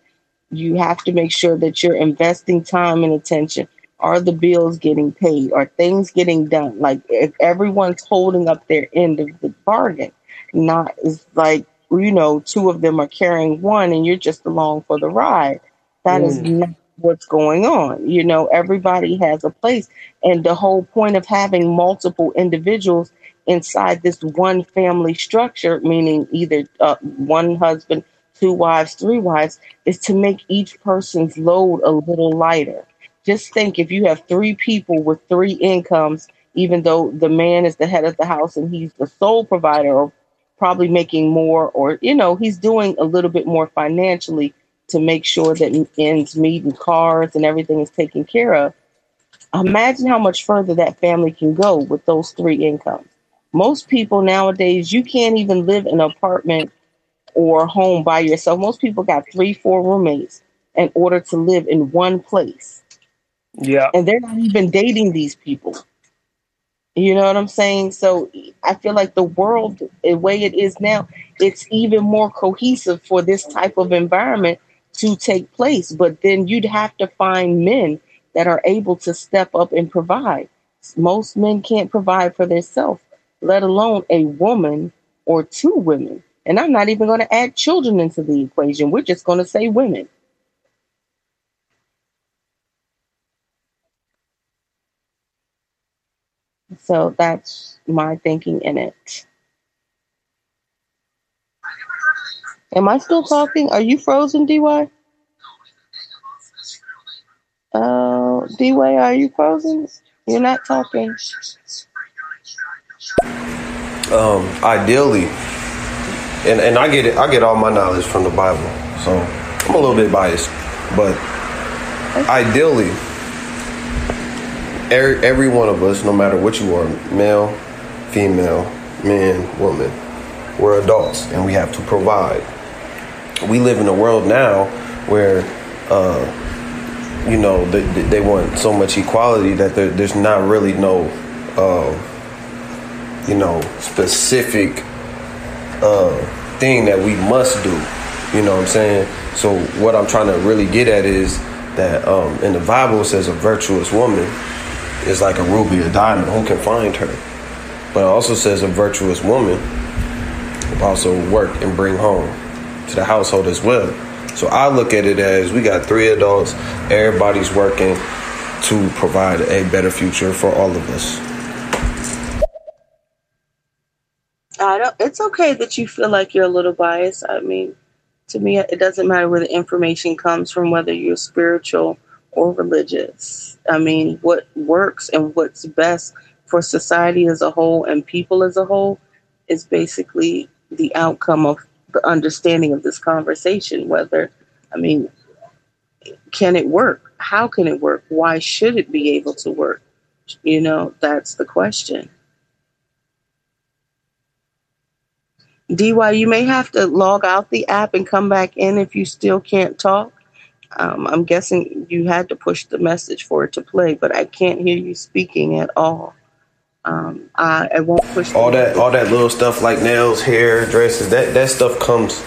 you have to make sure that you're investing time and attention. Are the bills getting paid? Are things getting done? Like if everyone's holding up their end of the bargain, not is like, you know, two of them are carrying one and you're just along for the ride. That is Mm. not what's going on. You know, everybody has a place. And the whole point of having multiple individuals inside this one family structure, meaning either uh, one husband, two wives, three wives, is to make each person's load a little lighter. Just think if you have three people with three incomes, even though the man is the head of the house and he's the sole provider, or probably making more, or, you know, he's doing a little bit more financially to make sure that ends meet and cars and everything is taken care of. Imagine how much further that family can go with those three incomes. Most people nowadays, you can't even live in an apartment or home by yourself. Most people got three, four roommates in order to live in one place. Yeah. And they're not even dating these people. You know what I'm saying? So I feel like the world, the way it is now, it's even more cohesive for this type of environment to take place. But then you'd have to find men that are able to step up and provide. Most men can't provide for themselves, let alone a woman or two women. And I'm not even going to add children into the equation. We're just going to say women. So that's my thinking in it. Am I still talking? Are you frozen, DY? Uh, DY, are you frozen? You're not talking. um, ideally, and, and I get it, I get all my knowledge from the Bible, so I'm a little bit biased, but ideally, every, every one of us, no matter what you are, male, female, man, woman, we're adults and we have to provide. We live in a world now where, uh, you know, they, they want so much equality that there, there's not really no, uh, you know, specific uh, thing that we must do. You know what I'm saying? So what I'm trying to really get at is that um, in the Bible it says a virtuous woman is like a ruby a diamond. Who can find her? But it also says a virtuous woman will also work and bring home to the household as well. So I look at it as we got three adults, everybody's working to provide a better future for all of us. I don't. It's okay that you feel like you're a little biased. I mean, to me, it doesn't matter where the information comes from, whether you're spiritual or religious. I mean, what works and what's best for society as a whole and people as a whole is basically the outcome of the understanding of this conversation. Whether, I mean, can it work? How can it work? Why should it be able to work? You know, that's the question. DY, you may have to log out the app and come back in if you still can't talk. Um, I'm guessing you had to push the message for it to play, but I can't hear you speaking at all. Um, I, I won't push all that all that little stuff like nails, hair, dresses. That that stuff comes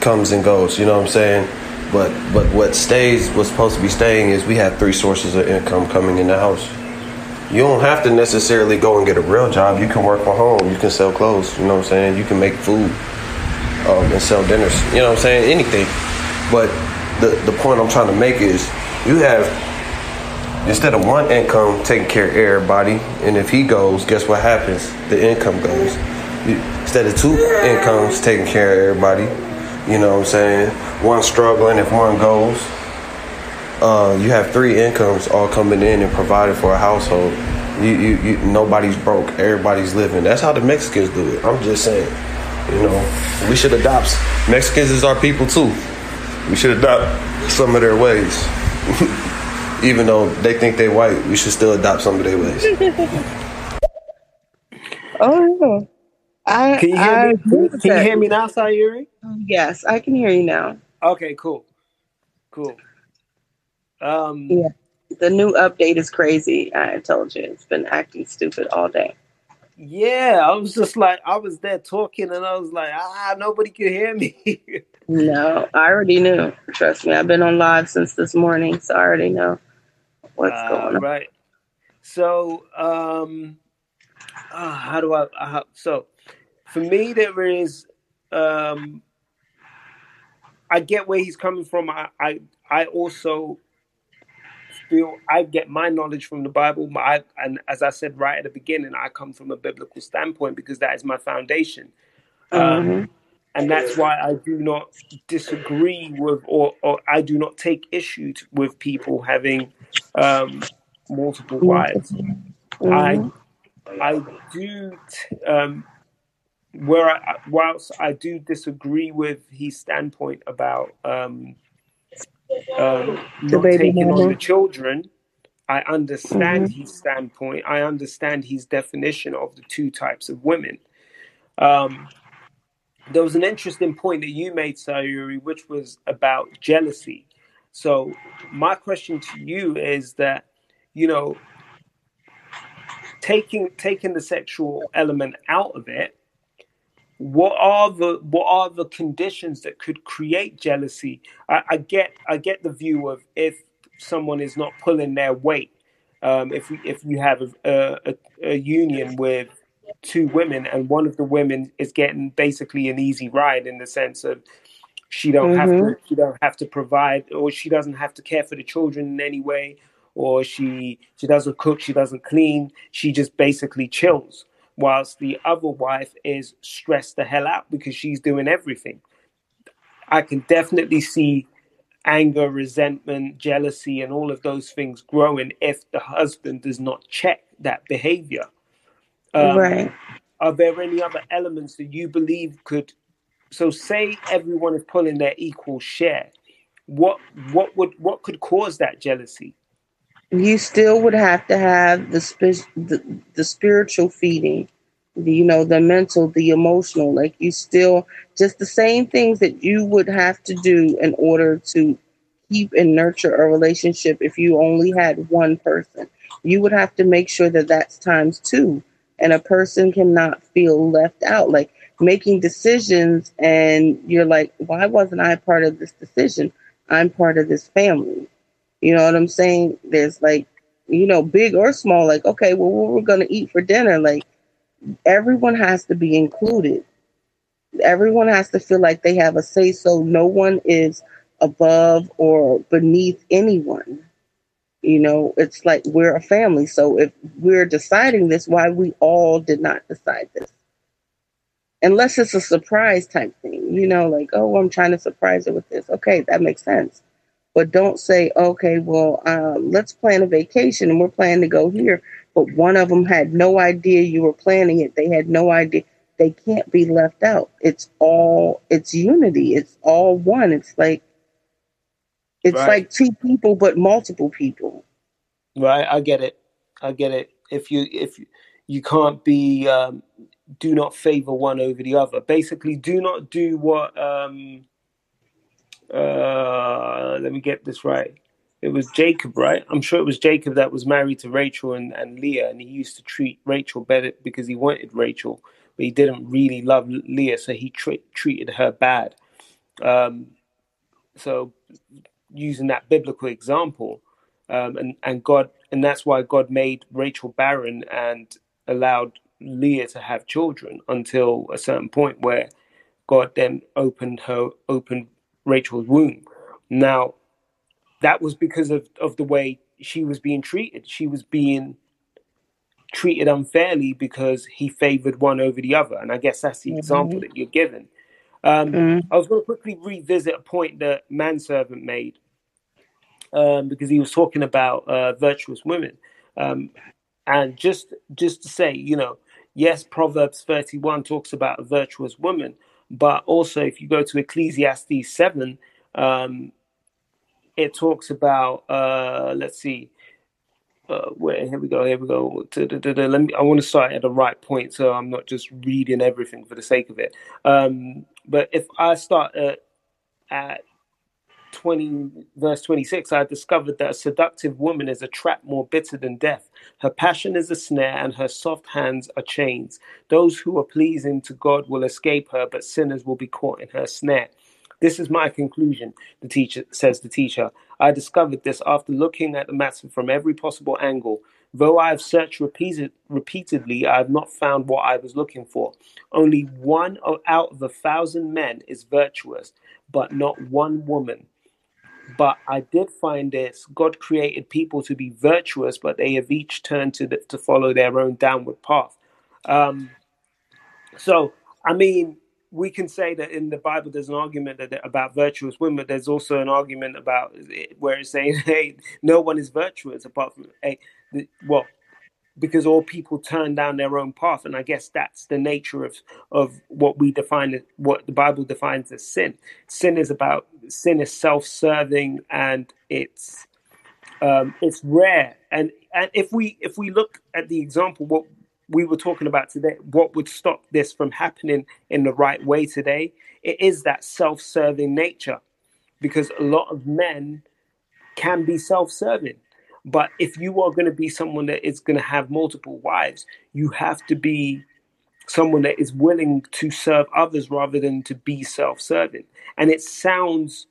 comes and goes. You know what I'm saying? But but what stays, what's supposed to be staying, is we have three sources of income coming in the house. You don't have to necessarily go and get a real job. You can work from home. You can sell clothes. You know what I'm saying? You can make food um, and sell dinners. You know what I'm saying? Anything. But the the point I'm trying to make is you have instead of one income taking care of everybody, and if he goes, guess what happens? The income goes. You, instead of two incomes taking care of everybody, you know what I'm saying? One struggling if one goes. Uh, you have three incomes all coming in and provided for a household. You, you, you, nobody's broke. Everybody's living. That's how the Mexicans do it. I'm just saying. You know, we should adopt. Mexicans is our people too. We should adopt some of their ways. Even though they think they're white, we should still adopt some of their ways. oh yeah. I, Can you hear I me? Can, with can you hear me now, Sayuri? Yes, I can hear you now. Okay, cool, cool. Um, Yeah. The new update is crazy. I told you it's been acting stupid all day. Yeah, I was just like, I was there talking, and I was like, ah, nobody could hear me. No, I already knew. Trust me, I've been on live since this morning, so I already know what's Uh, going on. right. So, um, ah, how do I? How, so, for me, there is. Um, I get where he's coming from. I, I, I also feel I get my knowledge from the Bible. My, and as I said right at the beginning, I come from a biblical standpoint because that is my foundation. Um, Mhm. and that's why I do not disagree with, or, or I do not take issue with people having um, multiple wives. I Mhm. I do t- um, where I, whilst I do disagree with his standpoint about um, um, The not baby taking on the children. I understand Mhm. his standpoint. I understand his definition of the two types of women. Um, there was an interesting point that you made, Sayuri, which was about jealousy. So my question to you is that, you know, taking taking the sexual element out of it, what are the what are the conditions that could create jealousy? I, I get I get the view of if someone is not pulling their weight, um, if we, if you have a, a, a union with two women and one of the women is getting basically an easy ride in the sense of she don't have Mhm. to she don't have to provide or she doesn't have to care for the children in any way or she she doesn't cook she doesn't clean she just basically chills whilst the other wife is stressed the hell out because she's doing everything. I can definitely see anger resentment jealousy and all of those things growing if the husband does not check that behavior. Um, Right. are there any other elements that you believe could so say everyone is pulling their equal share what what would what could cause that jealousy You still would have to have the spi- the, the spiritual feeding, you know, the mental, the emotional. Like you still just the same things that you would have to do in order to keep and nurture a relationship if you only had one person. You would have to make sure that that's times two, and a person cannot feel left out. Like making decisions, and you're like, why wasn't I part of this decision? I'm part of this family. You know what I'm saying? There's like, you know, big or small, like, okay, well, what we're going to eat for dinner. Like, everyone has to be included. Everyone has to feel like they have a say so. No one is above or beneath anyone. You know, it's like we're a family. So if we're deciding this, why we all did not decide this? Unless it's a surprise type thing, you know, like, oh, I'm trying to surprise her with this. Okay, that makes sense. But don't say, okay, well, um, let's plan a vacation and we're planning to go here. But one of them had no idea you were planning it. They had no idea. they can't be left out. It's all it's unity. It's all one. It's like it's Right. like two people but multiple people. Right, I get it. I get it. If you if you, you can't be, um, do not favor one over the other. Basically, do not do what. Um, uh, let me get this right. It was Jacob, right? I'm sure it was Jacob that was married to Rachel and, and Leah, and he used to treat Rachel better because he wanted Rachel, but he didn't really love Leah, so he tre- treated her bad. Um, so using that biblical example um, and and God and that's why God made Rachel barren and allowed Leah to have children until a certain point where God then opened her opened Rachel's womb. Now that was because of, of the way she was being treated. She was being treated unfairly because he favored one over the other. And I guess that's the example Mhm. that you're given. Um, Mhm. I was going to quickly revisit a point that Manservant made um, because he was talking about uh, virtuous women. Um, and just just to say, you know, yes, Proverbs 31 talks about a virtuous woman, but also if you go to Ecclesiastes 7, um, it talks about, uh, let's see, uh, where here we go, here we go. Da-da-da-da. Let me. I want to start at the right point, so I'm not just reading everything for the sake of it. Um, but if I start at, at 20 verse 26 i discovered that a seductive woman is a trap more bitter than death. Her passion is a snare and her soft hands are chains. Those who are pleasing to god will escape her but sinners will be caught in her snare. This is my conclusion the teacher says the teacher. I discovered this after looking at the matter from every possible angle. Though i have searched repeated, repeatedly i have not found what i was looking for. Only one out of a thousand men is virtuous but not one woman but I did find this: God created people to be virtuous, but they have each turned to the, to follow their own downward path. Um, so, I mean, we can say that in the Bible there's an argument that, about virtuous women. There's also an argument about where it's saying, "Hey, no one is virtuous apart from hey, the, well." Because all people turn down their own path, and I guess that's the nature of of what we define as what the Bible defines as sin. Sin is about sin is self-serving and it's um, it's rare. And and if we if we look at the example, what we were talking about today, what would stop this from happening in the right way today? It is that self-serving nature, because a lot of men can be self-serving. But if you are going to be someone that is going to have multiple wives, you have to be someone that is willing to serve others rather than to be self-serving. And it sounds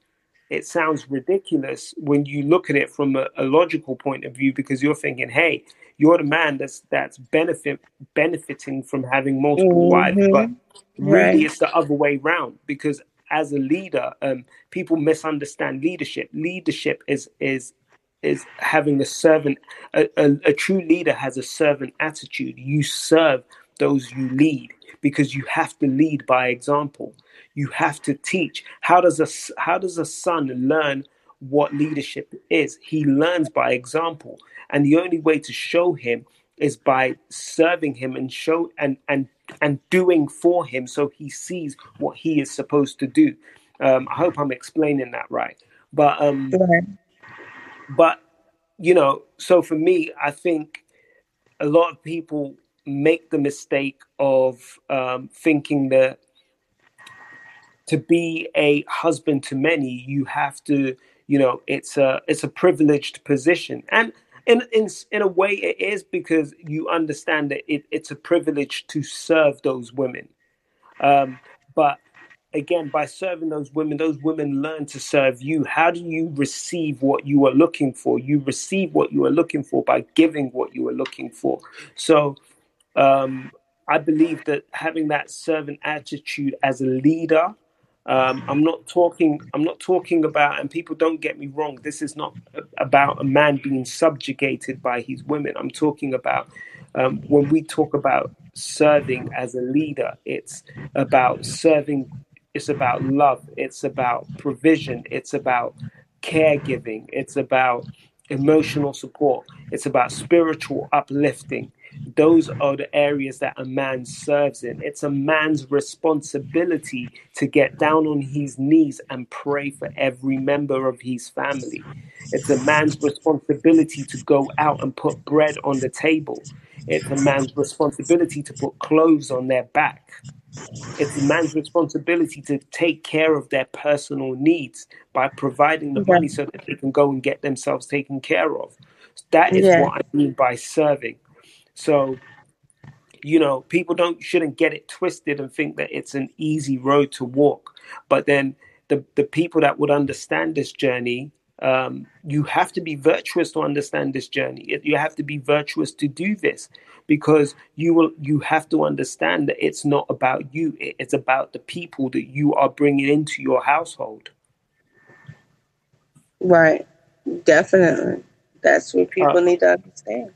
it sounds ridiculous when you look at it from a, a logical point of view because you're thinking, hey, you're the man that's that's benefit benefiting from having multiple wives, but really Right. it's the other way round because as a leader, um, people misunderstand leadership. Leadership is is is having a servant. A, a, a true leader has a servant attitude. You serve those you lead because you have to lead by example. You have to teach. How does a how does a son learn what leadership is? He learns by example, and the only way to show him is by serving him and show and and and doing for him so he sees what he is supposed to do. Um, I hope I'm explaining that right. But um, Right. But you know, so for me, I think a lot of people make the mistake of um, thinking that to be a husband to many, you have to, you know, it's a it's a privileged position, and in in in a way, it is because you understand that it, it's a privilege to serve those women. Um, but again, by serving those women, those women learn to serve you. How do you receive what you are looking for? You receive what you are looking for by giving what you are looking for. So um, I believe that having that servant attitude as a leader, um, I'm not talking. I'm not talking about. And people don't get me wrong. This is not about a man being subjugated by his women. I'm talking about um, when we talk about serving as a leader. It's about serving. It's about love. It's about provision. It's about caregiving. It's about emotional support. It's about spiritual uplifting. those are the areas that a man serves in. It's a man's responsibility to get down on his knees and pray for every member of his family. It's a man's responsibility to go out and put bread on the table. It's a man's responsibility to put clothes on their back. It's a man's responsibility to take care of their personal needs by providing the money so that they can go and get themselves taken care of. That is Yeah. what I mean by serving. So, you know, people don't shouldn't get it twisted and think that it's an easy road to walk. But then the the people that would understand this journey, um, you have to be virtuous to understand this journey. You have to be virtuous to do this because you will you have to understand that it's not about you. It's about the people that you are bringing into your household. Right. Definitely. That's what people Uh, need to understand.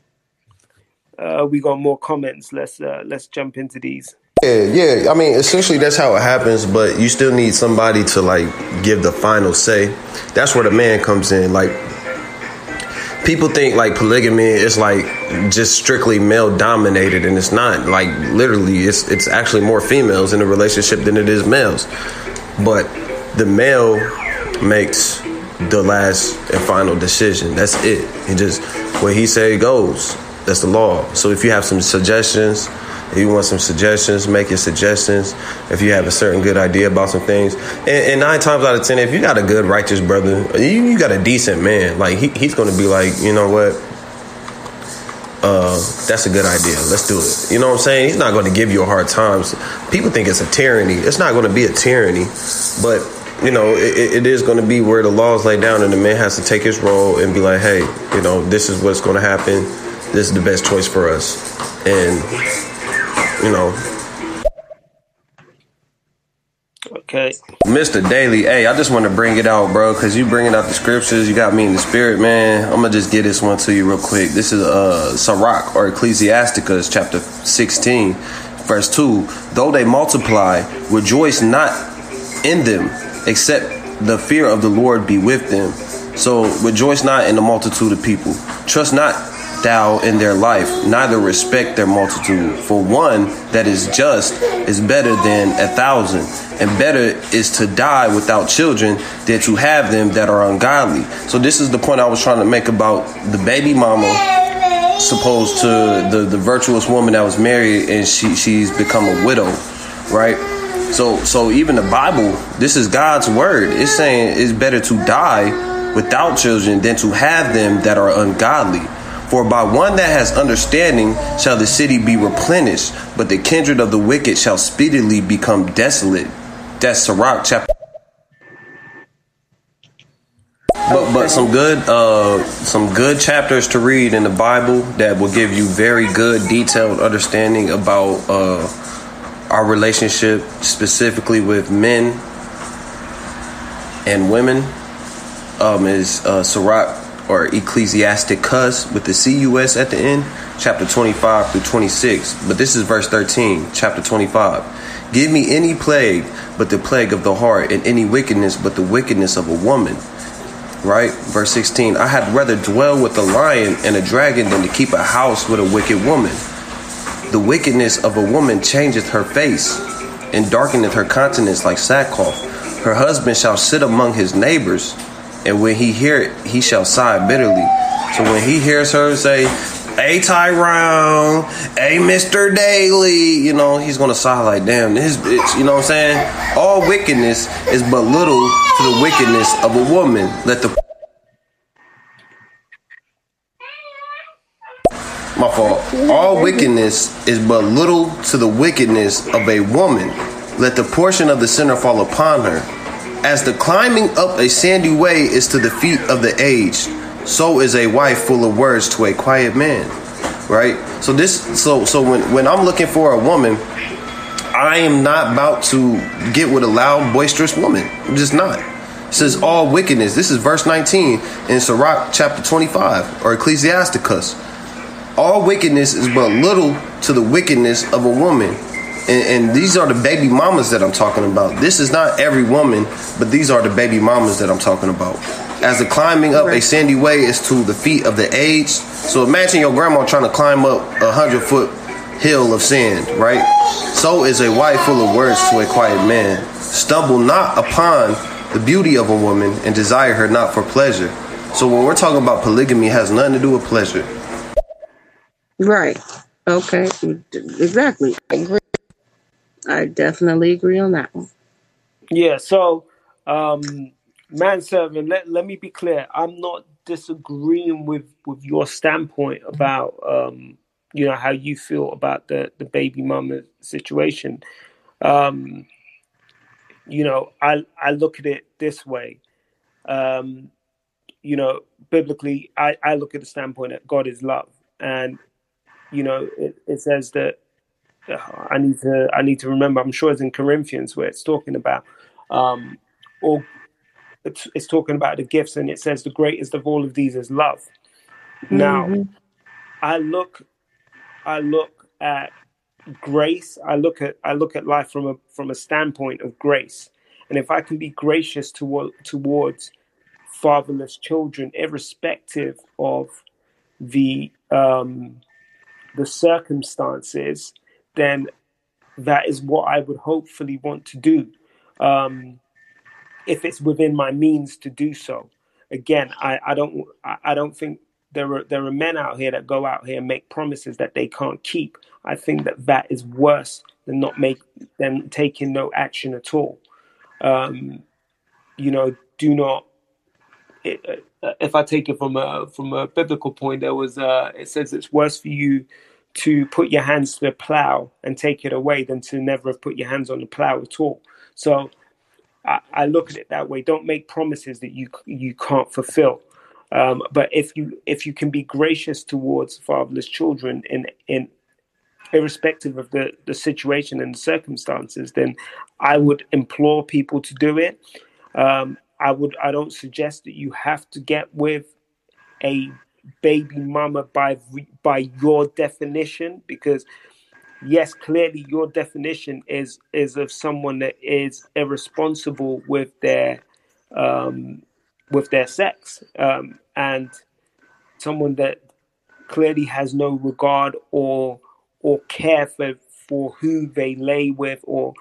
uh, we got more comments. Let's uh, let's jump into these. Yeah, yeah. I mean, essentially, that's how it happens. But you still need somebody to like give the final say. That's where the man comes in. Like, people think like polygamy is like just strictly male dominated, and it's not. Like, literally, it's it's actually more females in a relationship than it is males. But the male makes the last and final decision. That's it. He just what he say goes. That's the law. So if you have some suggestions, if you want some suggestions, make your suggestions. If you have a certain good idea about some things, and, and nine times out of ten, if you got a good righteous brother, you, you got a decent man, like he, he's going to be like, you know what, uh, that's a good idea. Let's do it. You know what I'm saying? He's not going to give you a hard time. People think it's a tyranny. It's not going to be a tyranny, but you know, it, it- is going to be where the laws lay down, and the man has to take his role and be like, hey, you know, this is what's going to happen. This is the best choice for us, and you know, Okay. Mr. Daily, hey, I just want to bring it out, bro, because you bringing out the scriptures. You got me in the spirit, man. I'm gonna just get this one to you real quick. This is uh Sirach or Ecclesiasticus, chapter 16, verse 2. Though they multiply, rejoice not in them, except the fear of the Lord be with them. So rejoice not in the multitude of people. Trust not thou in their life, neither respect their multitude. For one that is just is better than a thousand, and better is to die without children than to have them that are ungodly. So this is the point I was trying to make about the baby mama supposed to the, the virtuous woman that was married and she she's become a widow, right? So so even the Bible, this is God's word. It's saying it's better to die without children than to have them that are ungodly. For by one that has understanding shall the city be replenished, but the kindred of the wicked shall speedily become desolate. That's Sirach chapter. But but some good uh some good chapters to read in the Bible that will give you very good detailed understanding about uh our relationship specifically with men and women um is uh Sirach or Ecclesiasticus with the CUS at the end, chapter 25 through 26. But this is verse 13, chapter 25. Give me any plague but the plague of the heart, and any wickedness but the wickedness of a woman. Right? Verse 16. I had rather dwell with a lion and a dragon than to keep a house with a wicked woman. The wickedness of a woman changeth her face, and darkeneth her countenance like sackcloth. Her husband shall sit among his neighbors, and when he hear it, he shall sigh bitterly. So when he hears her say, Hey Tyrone, hey Mr. Daily, you know, he's gonna sigh like, damn, this bitch, you know what I'm saying? All wickedness is but little to the wickedness of a woman. Let the My fault. All wickedness is but little to the wickedness of a woman. Let the portion of the sinner fall upon her. As the climbing up a sandy way is to the feet of the aged, so is a wife full of words to a quiet man. Right? So this so so when when I'm looking for a woman, I am not about to get with a loud, boisterous woman. I'm just not. It says all wickedness. This is verse 19 in Sirach chapter 25 or Ecclesiasticus. All wickedness is but little to the wickedness of a woman. And, and these are the baby mamas that I'm talking about. This is not every woman, but these are the baby mamas that I'm talking about. as the climbing up a sandy way is to the feet of the aged. So imagine your grandma trying to climb up a hundred foot hill of sand, right? So is a wife full of words to a quiet man. Stumble not upon the beauty of a woman and desire her not for pleasure. So when we're talking about polygamy, it has nothing to do with pleasure. Right. Okay. Exactly. I agree. I definitely agree on that one. Yeah, so um manservant, let, let me be clear. I'm not disagreeing with with your standpoint about um you know how you feel about the the baby mama situation. Um you know, I I look at it this way. Um you know, biblically I I look at the standpoint that God is love and you know, it, it says that I need to I need to remember. I'm sure it's in Corinthians where it's talking about um, or it's, it's talking about the gifts, and it says the greatest of all of these is love. Now, Mhm. I look I look at grace. I look at I look at life from a from a standpoint of grace, and if I can be gracious toward towards fatherless children, irrespective of the um, the circumstances, then that is what I would hopefully want to do. Um, if it's within my means to do so. Again, I, I don't I don't think there are there are men out here that go out here and make promises that they can't keep. I think that that is worse than not make than taking no action at all. Um, you know, do not. It, uh, if I take it from a from a biblical point, there was uh, it says it's worse for you to put your hands to the plow and take it away than to never have put your hands on the plow at all. So I, I look at it that way. Don't make promises that you you can't fulfill. Um, but if you if you can be gracious towards fatherless children in in irrespective of the the situation and the circumstances, then I would implore people to do it. Um, I would I don't suggest that you have to get with a baby mama by by your definition? Because yes clearly your definition is is of someone that is irresponsible with their um with their sex um and someone that clearly has no regard or or care for for who they lay with or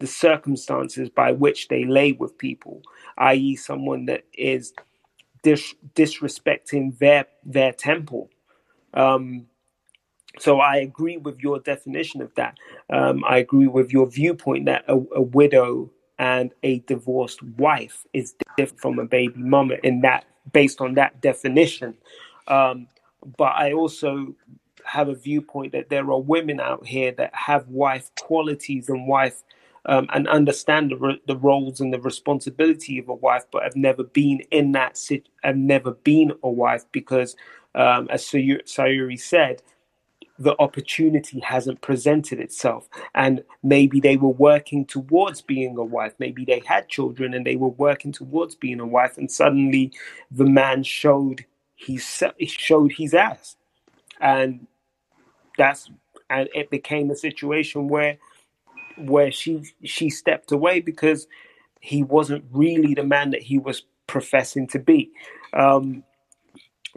the circumstances by which they lay with people i.e someone that is dis- disrespecting their their temple um so I agree with your definition of that. Um, I agree with your viewpoint that a, a widow and a divorced wife is different from a baby mama in that, based on that definition. Um, but I also have a viewpoint that there are women out here that have wife qualities and wife um, and understand the, ro- the roles and the responsibility of a wife, but have never been in that sit, have never been a wife because, um, as Sayu- Sayuri said, the opportunity hasn't presented itself. And maybe they were working towards being a wife. Maybe they had children and they were working towards being a wife and suddenly the man showed he showed his ass. And that's and it became a situation where where she she stepped away because he wasn't really the man that he was professing to be um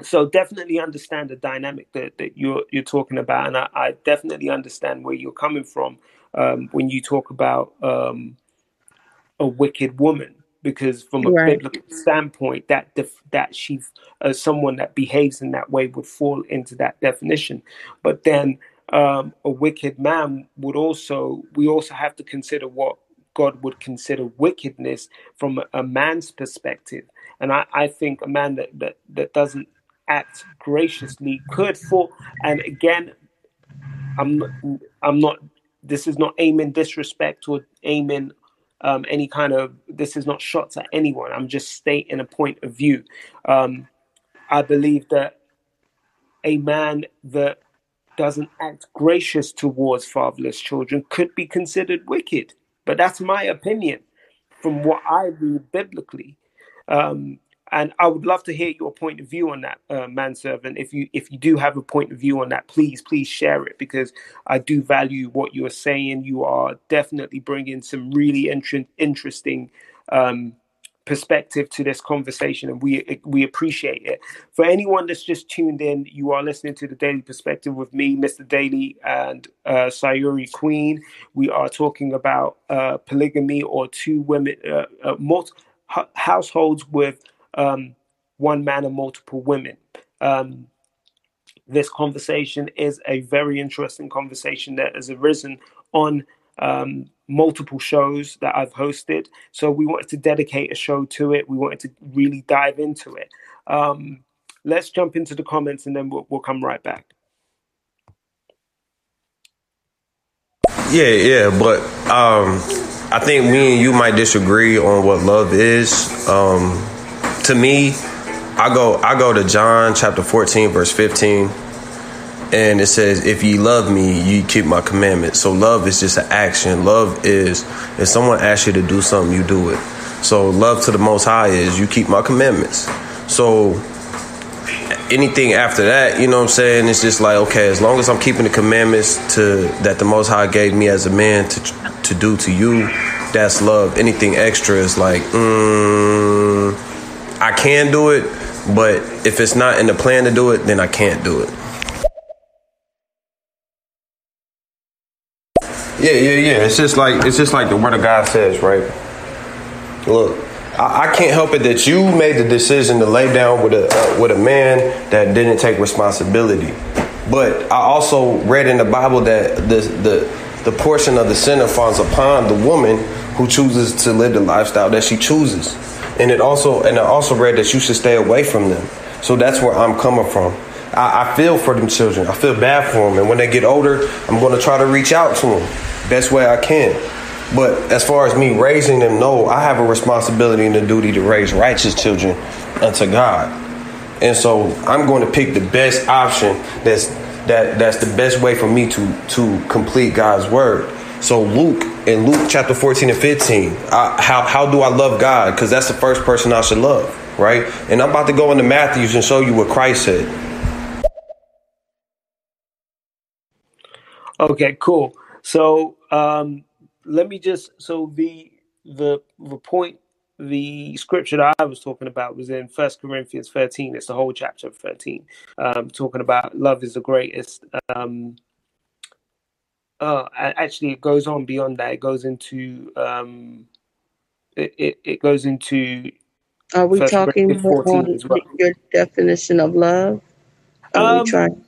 so definitely understand the dynamic that, that you're you're talking about, and I, I definitely understand where you're coming from um, when you talk about um, a wicked woman, because from a Right. biblical standpoint, that def- that she, uh, someone that behaves in that way, would fall into that definition. But then um, a wicked man would also we also have to consider what God would consider wickedness from a, man's perspective. And I, I think a man that, that, that doesn't act graciously could. And again, I'm I'm not. This is not aiming disrespect or aiming um, any kind of. This is not shots at anyone. I'm just stating a point of view. Um, I believe that a man that doesn't act gracious towards fatherless children could be considered wicked. But that's my opinion from what I read biblically. Um, and I would love to hear your point of view on that, uh, manservant. If you if you do have a point of view on that, please please share it because I do value what you are saying. You are definitely bringing some really inter- interesting um, perspective to this conversation, and we we appreciate it. For anyone that's just tuned in, you are listening to the Daily Perspective with me, Mr. Daily, and uh, Sayuri Queen. We are talking about uh, polygamy or two women, uh, uh, multi- households with um, one man and multiple women. Um, this conversation is a very interesting conversation that has arisen on um, multiple shows that I've hosted. So we wanted to dedicate a show to it. We wanted to really dive into it. Um, let's jump into the comments and then we'll, we'll come right back. Yeah, yeah, but um, I think me and you might disagree on what love is. Um, to me, I go I go to John chapter 14 verse 15 and it says if ye love me you keep my commandments. So love is just an action. Love is if someone asks you to do something you do it. So love to the most high is you keep my commandments. So anything after that you know what i'm saying? It's just like okay as long as i'm keeping the commandments to that the most high gave me as a man to to do to you that's love. Anything extra is like mm, i can do it but if it's not in the plan to do it then i can't do it Yeah, yeah, yeah. It's just like it's just like the word of God says, right? Look, I, I can't help it that you made the decision to lay down with a uh, with a man that didn't take responsibility. But I also read in the Bible that the the the portion of the sinner falls upon the woman who chooses to live the lifestyle that she chooses. And it also and I also read that you should stay away from them. So that's where I'm coming from. I, I feel for them children. I feel bad for them. And when they get older, I'm going to try to reach out to them best way I can. But as far as me raising them, no, I have a responsibility and a duty to raise righteous children unto God. And so I'm going to pick the best option that's that that's the best way for me to to complete God's word. So Luke in Luke chapter 14 and 15, I, how how do I love God? Because that's the first person I should love, right? And I'm about to go into Matthew's and show you what Christ said. Okay, cool. So um, let me just so the the the point the scripture that I was talking about was in First Corinthians 13. It's the whole chapter of 13, um, talking about love is the greatest. Um, uh, actually, it goes on beyond that. It goes into um, it, it, it goes into. Are we talking more on well. your definition of love? Are we um, trying?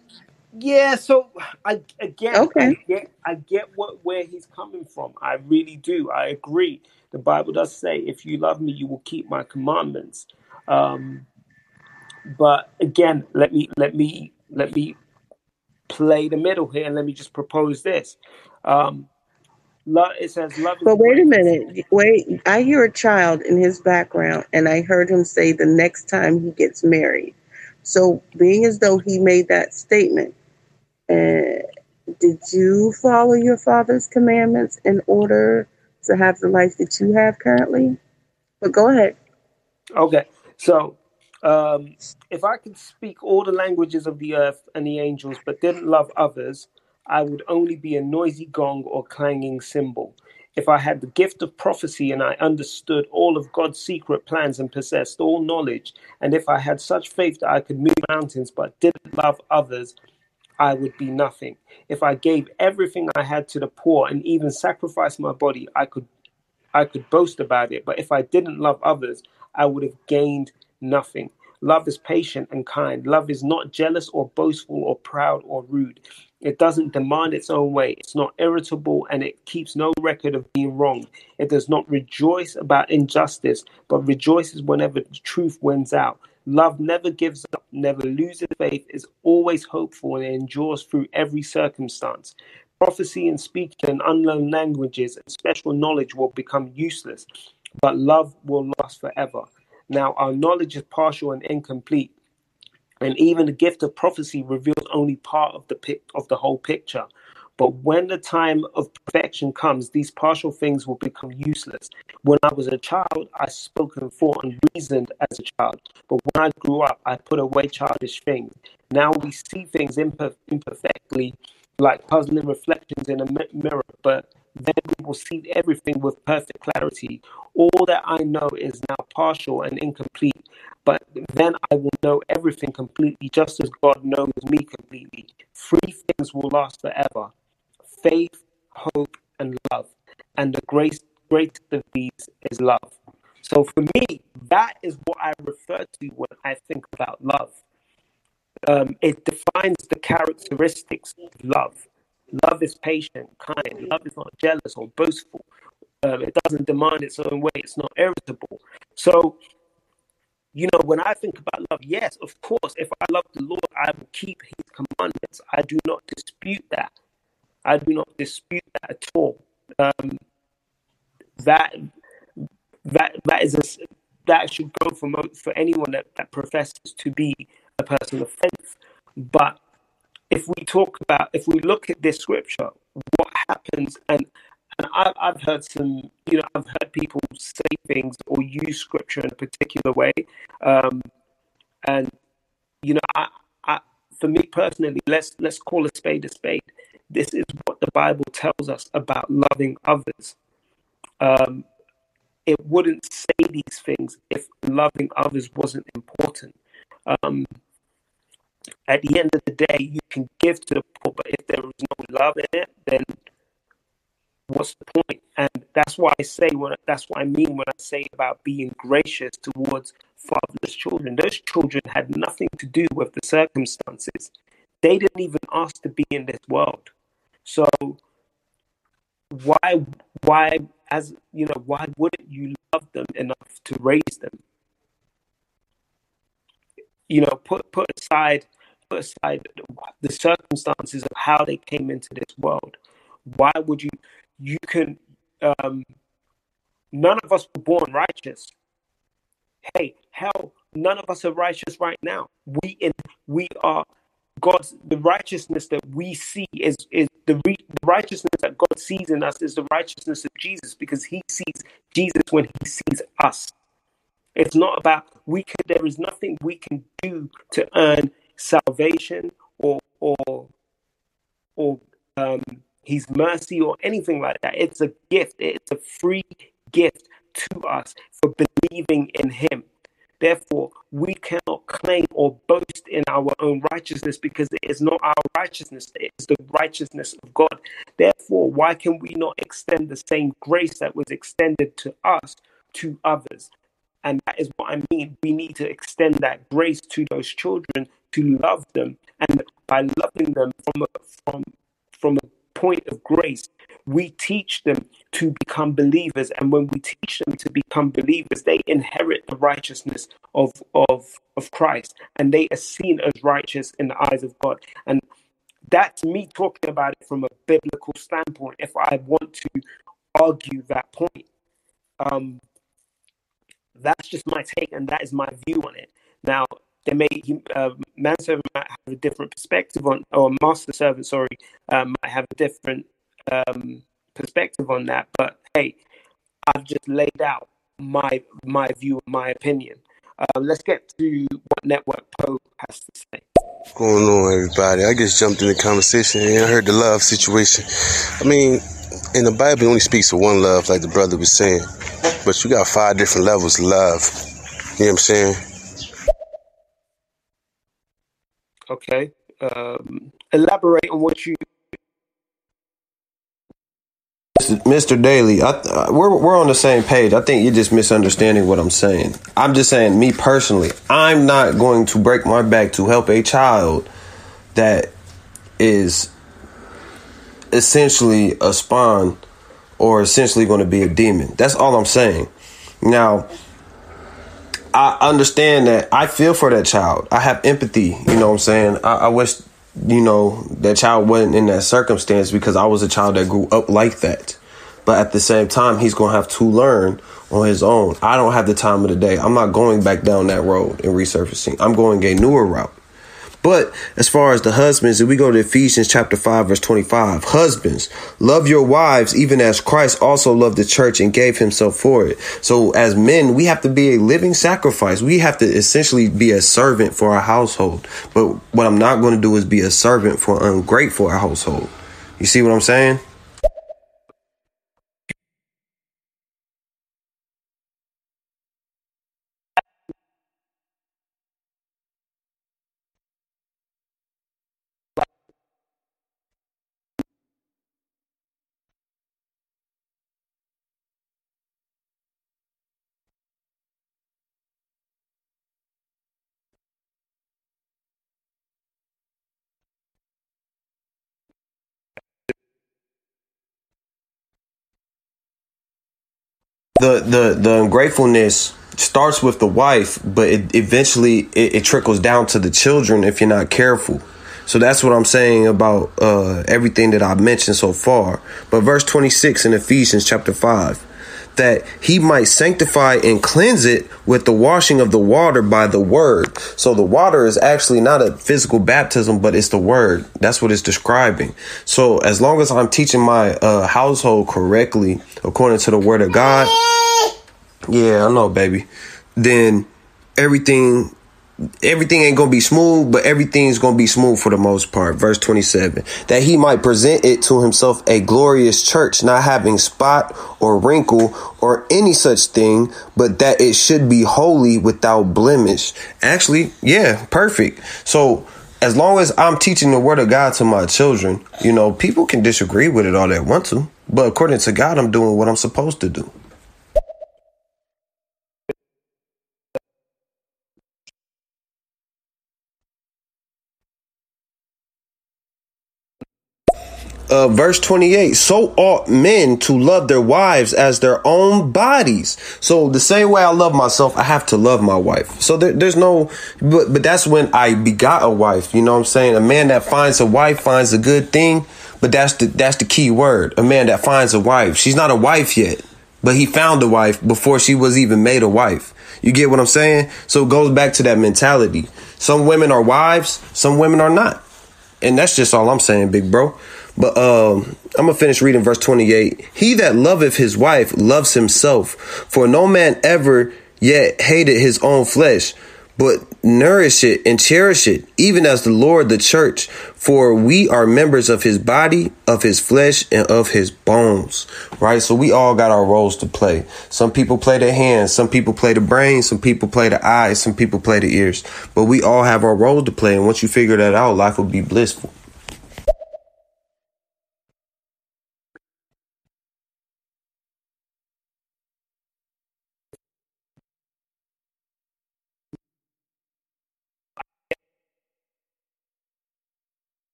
Yeah, so I again, okay. I get, I get what where he's coming from. I really do. I agree. The Bible does say, "If you love me, you will keep my commandments." Um, but again, let me let me let me play the middle here, and let me just propose this. Um, love, it says, "Love." But wait a minute. Wait, I hear a child in his background, and I heard him say, "The next time he gets married." So, being as though he made that statement, did you follow your father's commandments in order to have the life that you have currently? But go ahead. Okay. So, um, if I could speak all the languages of the earth and the angels, but didn't love others, I would only be a noisy gong or clanging cymbal. If I had the gift of prophecy and I understood all of God's secret plans and possessed all knowledge, and if I had such faith that I could move mountains but didn't love others, I would be nothing. If I gave everything I had to the poor and even sacrificed my body, I could I could boast about it. But if I didn't love others, I would have gained nothing. Love is patient and kind. Love is not jealous or boastful or proud or rude. It doesn't demand its own way. It's not irritable and it keeps no record of being wrong. It does not rejoice about injustice, but rejoices whenever the truth wins out. Love never gives never loses faith, is always hopeful, and endures through every circumstance. Prophecy and speaking in unknown languages and special knowledge will become useless, but love will last forever. Now, our knowledge is partial and incomplete, and even the gift of prophecy reveals only part of the pic- of the whole picture. But when the time of perfection comes, these partial things will become useless. When I was a child, I spoke and thought and reasoned as a child. But when I grew up, I put away childish things. Now we see things imper- imperfectly, like puzzling reflections in a mi- mirror, but then we will see everything with perfect clarity. All that I know is now partial and incomplete, but then I will know everything completely, just as God knows me completely. Three things will last forever faith, hope, and love. And the greatest of these is love. So for me, that is what I refer to when I think about love. Um, it defines the characteristics of love. Love is patient, kind. Love is not jealous or boastful. Um, it doesn't demand its own way. It's not irritable. So, you know, when I think about love, yes, of course, if I love the Lord, I will keep His commandments. I do not dispute that. I do not dispute that at all. Um, that that that is a that should go for mo- for anyone that, that professes to be a person of faith. But if we talk about, if we look at this scripture, what happens, and and I, I've heard some, you know, I've heard people say things or use scripture in a particular way, um, and you know, I, I, for me personally, let's let's call a spade a spade. This is what the Bible tells us about loving others. Um, it wouldn't say these things if loving others wasn't important. Um, at the end of the day, you can give to the poor, but if there is no love in it, then what's the point? And that's why I say when that's what I mean when I say about being gracious towards fatherless children. Those children had nothing to do with the circumstances. They didn't even ask to be in this world. So why why as you know why wouldn't you love them enough to raise them? You know, put put aside put aside the circumstances of how they came into this world. Why would you? You can. Um, none of us were born righteous. Hey, hell, none of us are righteous right now. We in we are God's the righteousness that we see is is the, re, the righteousness that God sees in us is the righteousness of Jesus because He sees Jesus when He sees us. It's not about we can. There is nothing we can do to earn salvation or or or um, His mercy or anything like that. It's a gift. It's a free gift to us for believing in Him. Therefore, we cannot claim or boast in our own righteousness because it is not our righteousness, it is the righteousness of God. Therefore, why can we not extend the same grace that was extended to us to others? And that is what I mean. We need to extend that grace to those children to love them. And by loving them from from, from a point of grace, we teach them to become believers. And when we teach them to become believers, they inherit the righteousness of, of, of Christ and they are seen as righteous in the eyes of God. And that's me talking about it from a biblical standpoint. If I want to argue that point, um, that's just my take and that is my view on it. Now, they may uh, manservant might have a different perspective on, or master servant, sorry, um, might have a different um, perspective on that. But hey, I've just laid out my my view, my opinion. Uh, let's get to what Network Poe has to say. What's going on, everybody? I just jumped in the conversation and I heard the love situation. I mean, in the Bible, it only speaks of one love, like the brother was saying. But you got five different levels of love. You know what I'm saying? Okay. Um, elaborate on what you. Mr. Daily, I, I- we're we're on the same page. I think you're just misunderstanding what I'm saying. I'm just saying, me personally, I'm not going to break my back to help a child that is essentially a spawn or essentially going to be a demon. That's all I'm saying. Now, I understand that. I feel for that child. I have empathy. You know what I'm saying? I, I wish, you know, that child wasn't in that circumstance because I was a child that grew up like that. But at the same time, he's going to have to learn on his own. I don't have the time of the day. I'm not going back down that road and resurfacing. I'm going a newer route. But as far as the husbands, if we go to Ephesians chapter 5, verse 25, husbands, love your wives even as Christ also loved the church and gave himself for it. So as men, we have to be a living sacrifice. We have to essentially be a servant for our household. But what I'm not going to do is be a servant for an ungrateful household. You see what I'm saying? The the the ungratefulness starts with the wife, but it eventually it, it trickles down to the children if you're not careful. So that's what I'm saying about uh, everything that I've mentioned so far. But verse 26 in Ephesians chapter 5 that he might sanctify and cleanse it with the washing of the water by the word. So the water is actually not a physical baptism, but it's the word. That's what it's describing. So as long as I'm teaching my uh, household correctly, according to the word of God, yeah, I know, baby, then everything everything ain't gonna be smooth, but everything's gonna be smooth for the most part. Verse 27 that he might present it to himself a glorious church, not having spot or wrinkle or any such thing, but that it should be holy without blemish. Actually, yeah, perfect. So, as long as I'm teaching the word of God to my children, you know, people can disagree with it all they want to, but according to God, I'm doing what I'm supposed to do. Uh, verse 28 so ought men to love their wives as their own bodies. So the same way i love myself i have to love my wife. So there, there's no but, but that's when i begot a wife you know what i'm saying? A man that finds a wife finds a good thing but that's the that's the key word. A man that finds a wife. She's not a wife yet but he found a wife before she was even made a wife. You get what i'm saying? So it goes back to that mentality. Some women are wives some women are not. And that's just all i'm saying big bro but um, I'm gonna finish reading verse 28. He that loveth his wife loves himself, for no man ever yet hated his own flesh, but nourish it and cherish it, even as the Lord the church. For we are members of his body, of his flesh, and of his bones. Right? So we all got our roles to play. Some people play the hands, some people play the brain, some people play the eyes, some people play the ears. But we all have our role to play. And once you figure that out, life will be blissful.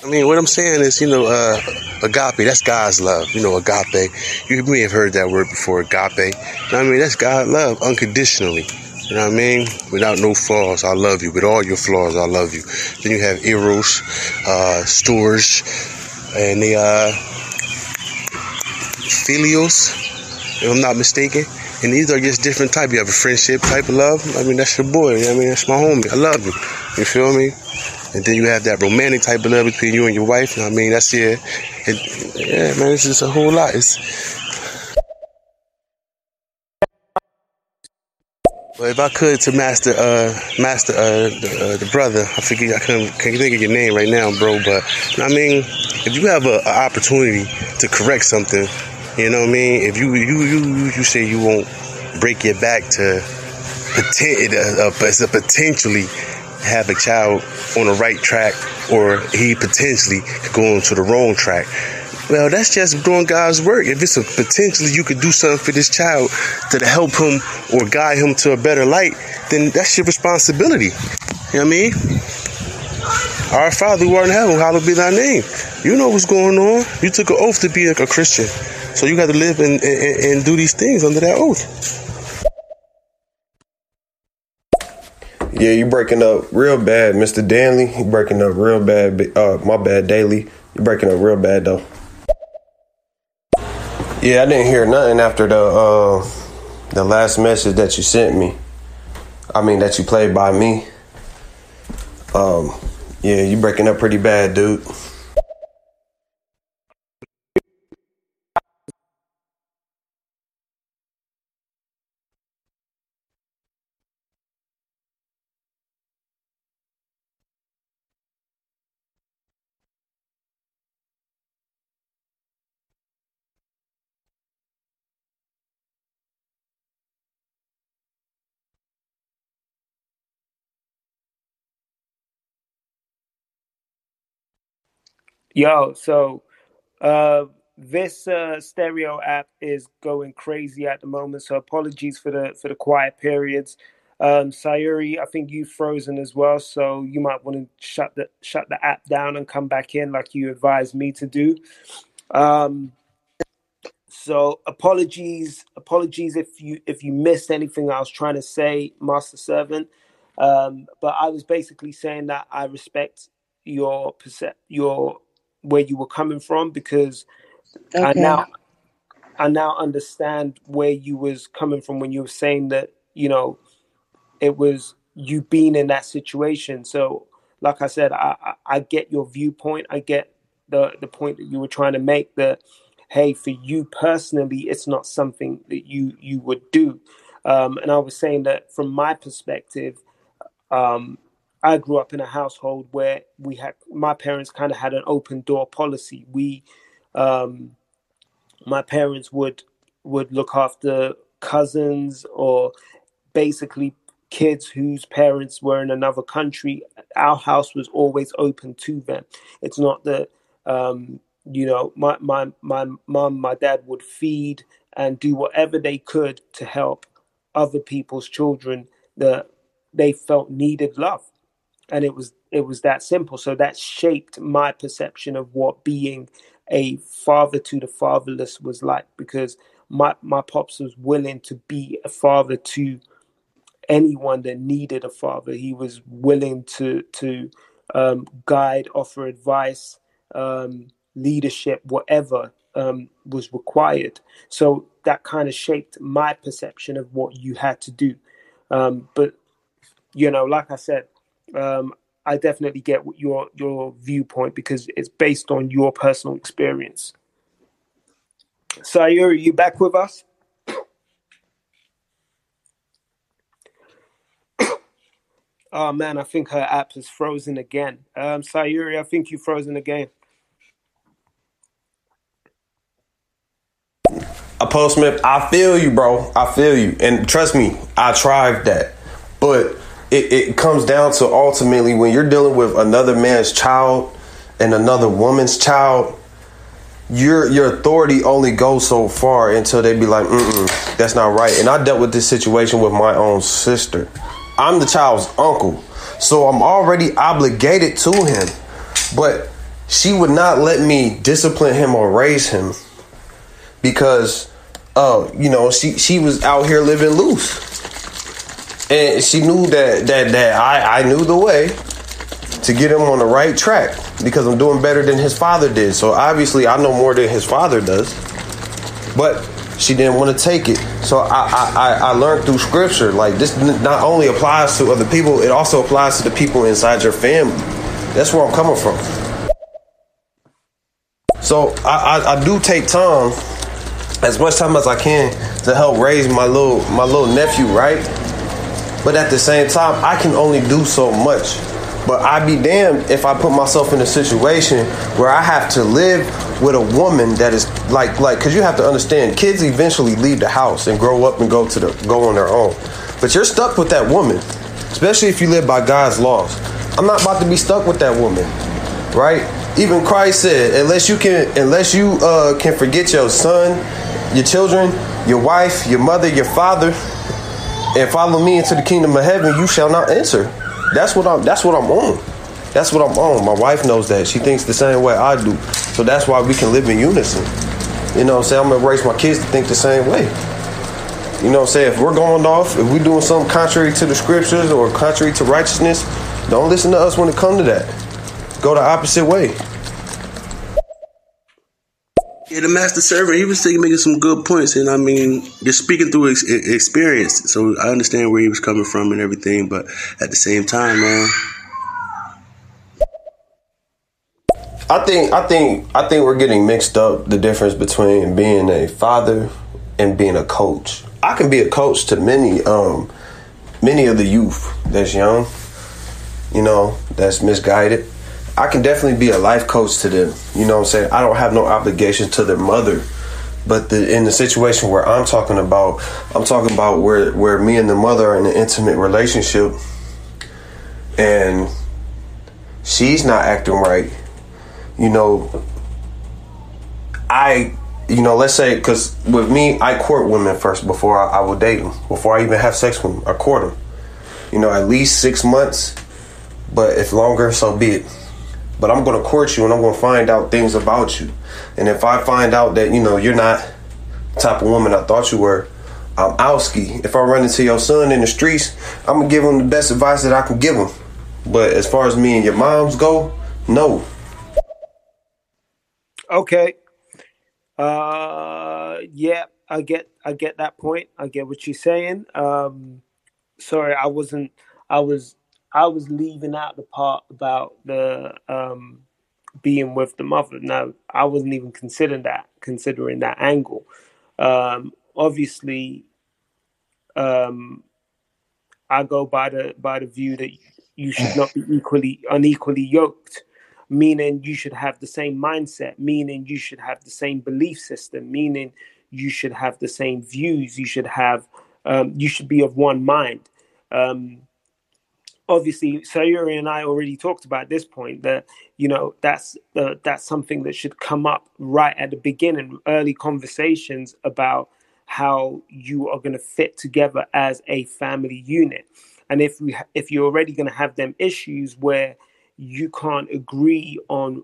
I mean, what I'm saying is, you know, uh, agape, that's God's love. You know, agape. You may have heard that word before, agape. I mean, that's God love unconditionally. You know what I mean? Without no flaws, I love you. With all your flaws, I love you. Then you have Eros, uh, Storge, and the uh, Philios, if I'm not mistaken. And these are just different type. You have a friendship type of love. I mean, that's your boy. I mean, that's my homie. I love you. You feel me? And then you have that romantic type of love between you and your wife. I mean, that's it. it yeah, man, it's just a whole lot. It's if I could to master, uh, master uh, the, uh, the brother, I forget, I can't, can't think of your name right now, bro. But I mean, if you have an opportunity to correct something, you know what I mean. If you you you you say you won't break your back to potent, uh, uh, potentially have a child on the right track, or he potentially could go into the wrong track. Well, that's just doing God's work. If it's a potentially you could do something for this child to help him or guide him to a better light, then that's your responsibility. You know what I mean? Our Father who art in heaven, hallowed be thy name. You know what's going on. You took an oath to be a, a Christian. So you got to live and, and, and do these things under that oath. Yeah, you breaking up real bad, Mr. Danley. You breaking up real bad. Uh, my bad, Daily. You breaking up real bad though. Yeah, I didn't hear nothing after the uh, the last message that you sent me. I mean that you played by me. Um, yeah, you breaking up pretty bad, dude. Yo, so uh, this uh, stereo app is going crazy at the moment. So apologies for the for the quiet periods. Um, Sayuri, I think you've frozen as well, so you might want to shut the shut the app down and come back in, like you advised me to do. Um, so apologies, apologies if you if you missed anything I was trying to say, Master Servant. Um, but I was basically saying that I respect your percep- your where you were coming from because I now I now understand where you was coming from when you were saying that you know it was you being in that situation. So, like I said, I, I, I get your viewpoint. I get the the point that you were trying to make. That hey, for you personally, it's not something that you you would do. Um, and I was saying that from my perspective, um, I grew up in a household where we had my parents kind of had an open door policy. We um, my parents would would look after cousins or basically kids whose parents were in another country. Our house was always open to them. It's not that um you know my my my mom my dad would feed and do whatever they could to help other people's children that they felt needed love and it was it was that simple. So that shaped my perception of what being a father to the fatherless was like because my my pops was willing to be a father to anyone that needed a father. He was willing to to um, guide offer advice um, leadership whatever um, was required. So that kind of shaped my perception of what you had to do. Um, but you know, like I said, um, I definitely get your your viewpoint because it's based on your personal experience. Sayuri, you back with us? Oh man, I think her app is frozen again. Um, Sayuri, I think you frozen again. A postman, I feel you, bro. I feel you, and trust me, I tried that, but it, it comes down to ultimately when you're dealing with another man's child and another woman's child, your your authority only goes so far until they be like, mm that's not right. And I dealt with this situation with my own sister. I'm the child's uncle, so I'm already obligated to him. But she would not let me discipline him or raise him because uh, you know, she she was out here living loose. And she knew that that that I, I knew the way to get him on the right track because I'm doing better than his father did. So obviously I know more than his father does. But she didn't want to take it. So I, I, I learned through scripture, like this not only applies to other people, it also applies to the people inside your family. That's where I'm coming from. So I, I, I do take time, as much time as I can, to help raise my little my little nephew, right? But at the same time, I can only do so much. But I'd be damned if I put myself in a situation where I have to live with a woman that is like like because you have to understand kids eventually leave the house and grow up and go to the go on their own. But you're stuck with that woman, especially if you live by God's laws. I'm not about to be stuck with that woman, right? Even Christ said, unless you can unless you uh, can forget your son, your children, your wife, your mother, your father, and follow me into the kingdom of heaven, you shall not enter. That's what I'm. That's what I'm on. That's what I'm on. My wife knows that. She thinks the same way I do. So that's why we can live in unison. You know what I'm saying? I'm gonna raise my kids to think the same way. You know what I'm saying? If we're going off, if we're doing something contrary to the scriptures or contrary to righteousness, don't listen to us when it comes to that. Go the opposite way. Yeah, the master servant, he was taking, making some good points, and I mean, you're speaking through ex- experience, so I understand where he was coming from and everything. But at the same time, man, I think I think I think we're getting mixed up the difference between being a father and being a coach. I can be a coach to many um many of the youth that's young, you know, that's misguided. I can definitely be a life coach to them. You know what I'm saying? I don't have no obligation to their mother. But the, in the situation where I'm talking about, I'm talking about where, where me and the mother are in an intimate relationship and she's not acting right. You know, I, you know, let's say, because with me, I court women first before I, I will date them, before I even have sex with them. I court them. You know, at least six months, but if longer, so be it but I'm to court you and I'm to find out things about you. And if I find out that, you know, you're not the type of woman I thought you were, I'm outski. If I run into your son in the streets, I'm to give him the best advice that I can give him. But as far as me and your moms go, no. Okay. Uh yeah, I get I get that point. I get what you're saying. Um sorry, I wasn't I was I was leaving out the part about the um, being with the mother. Now, I wasn't even considering that, considering that angle. Um, obviously, um, I go by the by the view that you should not be equally unequally yoked, meaning you should have the same mindset, meaning you should have the same belief system, meaning you should have the same views, you should have um, you should be of one mind. Um, obviously Sayuri and I already talked about this point that you know that's uh, that's something that should come up right at the beginning early conversations about how you are going to fit together as a family unit. And if we if you're already going to have them issues where you can't agree on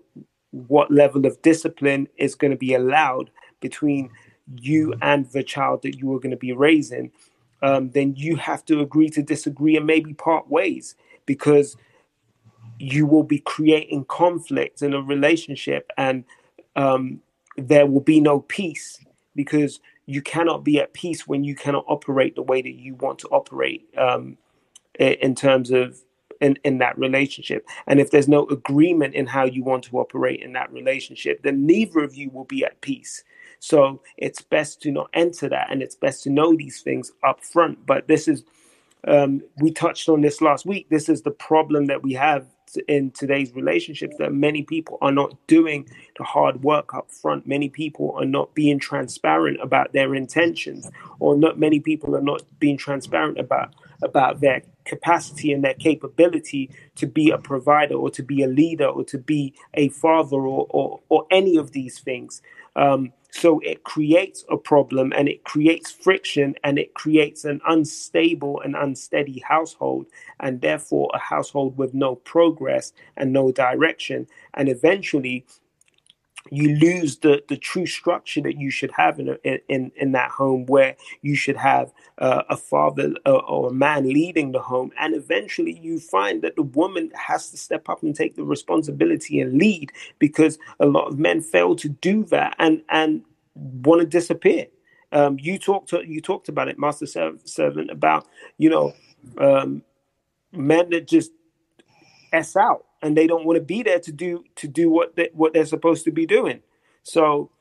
what level of discipline is going to be allowed between you and the child that you are going to be raising um, then you have to agree to disagree and maybe part ways because you will be creating conflict in a relationship and um, there will be no peace because you cannot be at peace when you cannot operate the way that you want to operate um, in terms of in, in that relationship. And if there's no agreement in how you want to operate in that relationship then neither of you will be at peace so it's best to not enter that, and it's best to know these things up front. But this is, um, we touched on this last week. This is the problem that we have in today's relationships that many people are not doing the hard work up front. Many people are not being transparent about their intentions, or not many people are not being transparent about about their capacity and their capability to be a provider or to be a leader or to be a father or or, or any of these things. Um, So it creates a problem and it creates friction and it creates an unstable and unsteady household, and therefore a household with no progress and no direction. And eventually, you lose the, the true structure that you should have in, a, in in that home where you should have uh, a father or a man leading the home. And eventually you find that the woman has to step up and take the responsibility and lead because a lot of men fail to do that and and want to disappear. Um, you talked to, you talked about it master servant about you know um, men that just s out and they don't want to be there to do to do what they, what they're supposed to be doing. So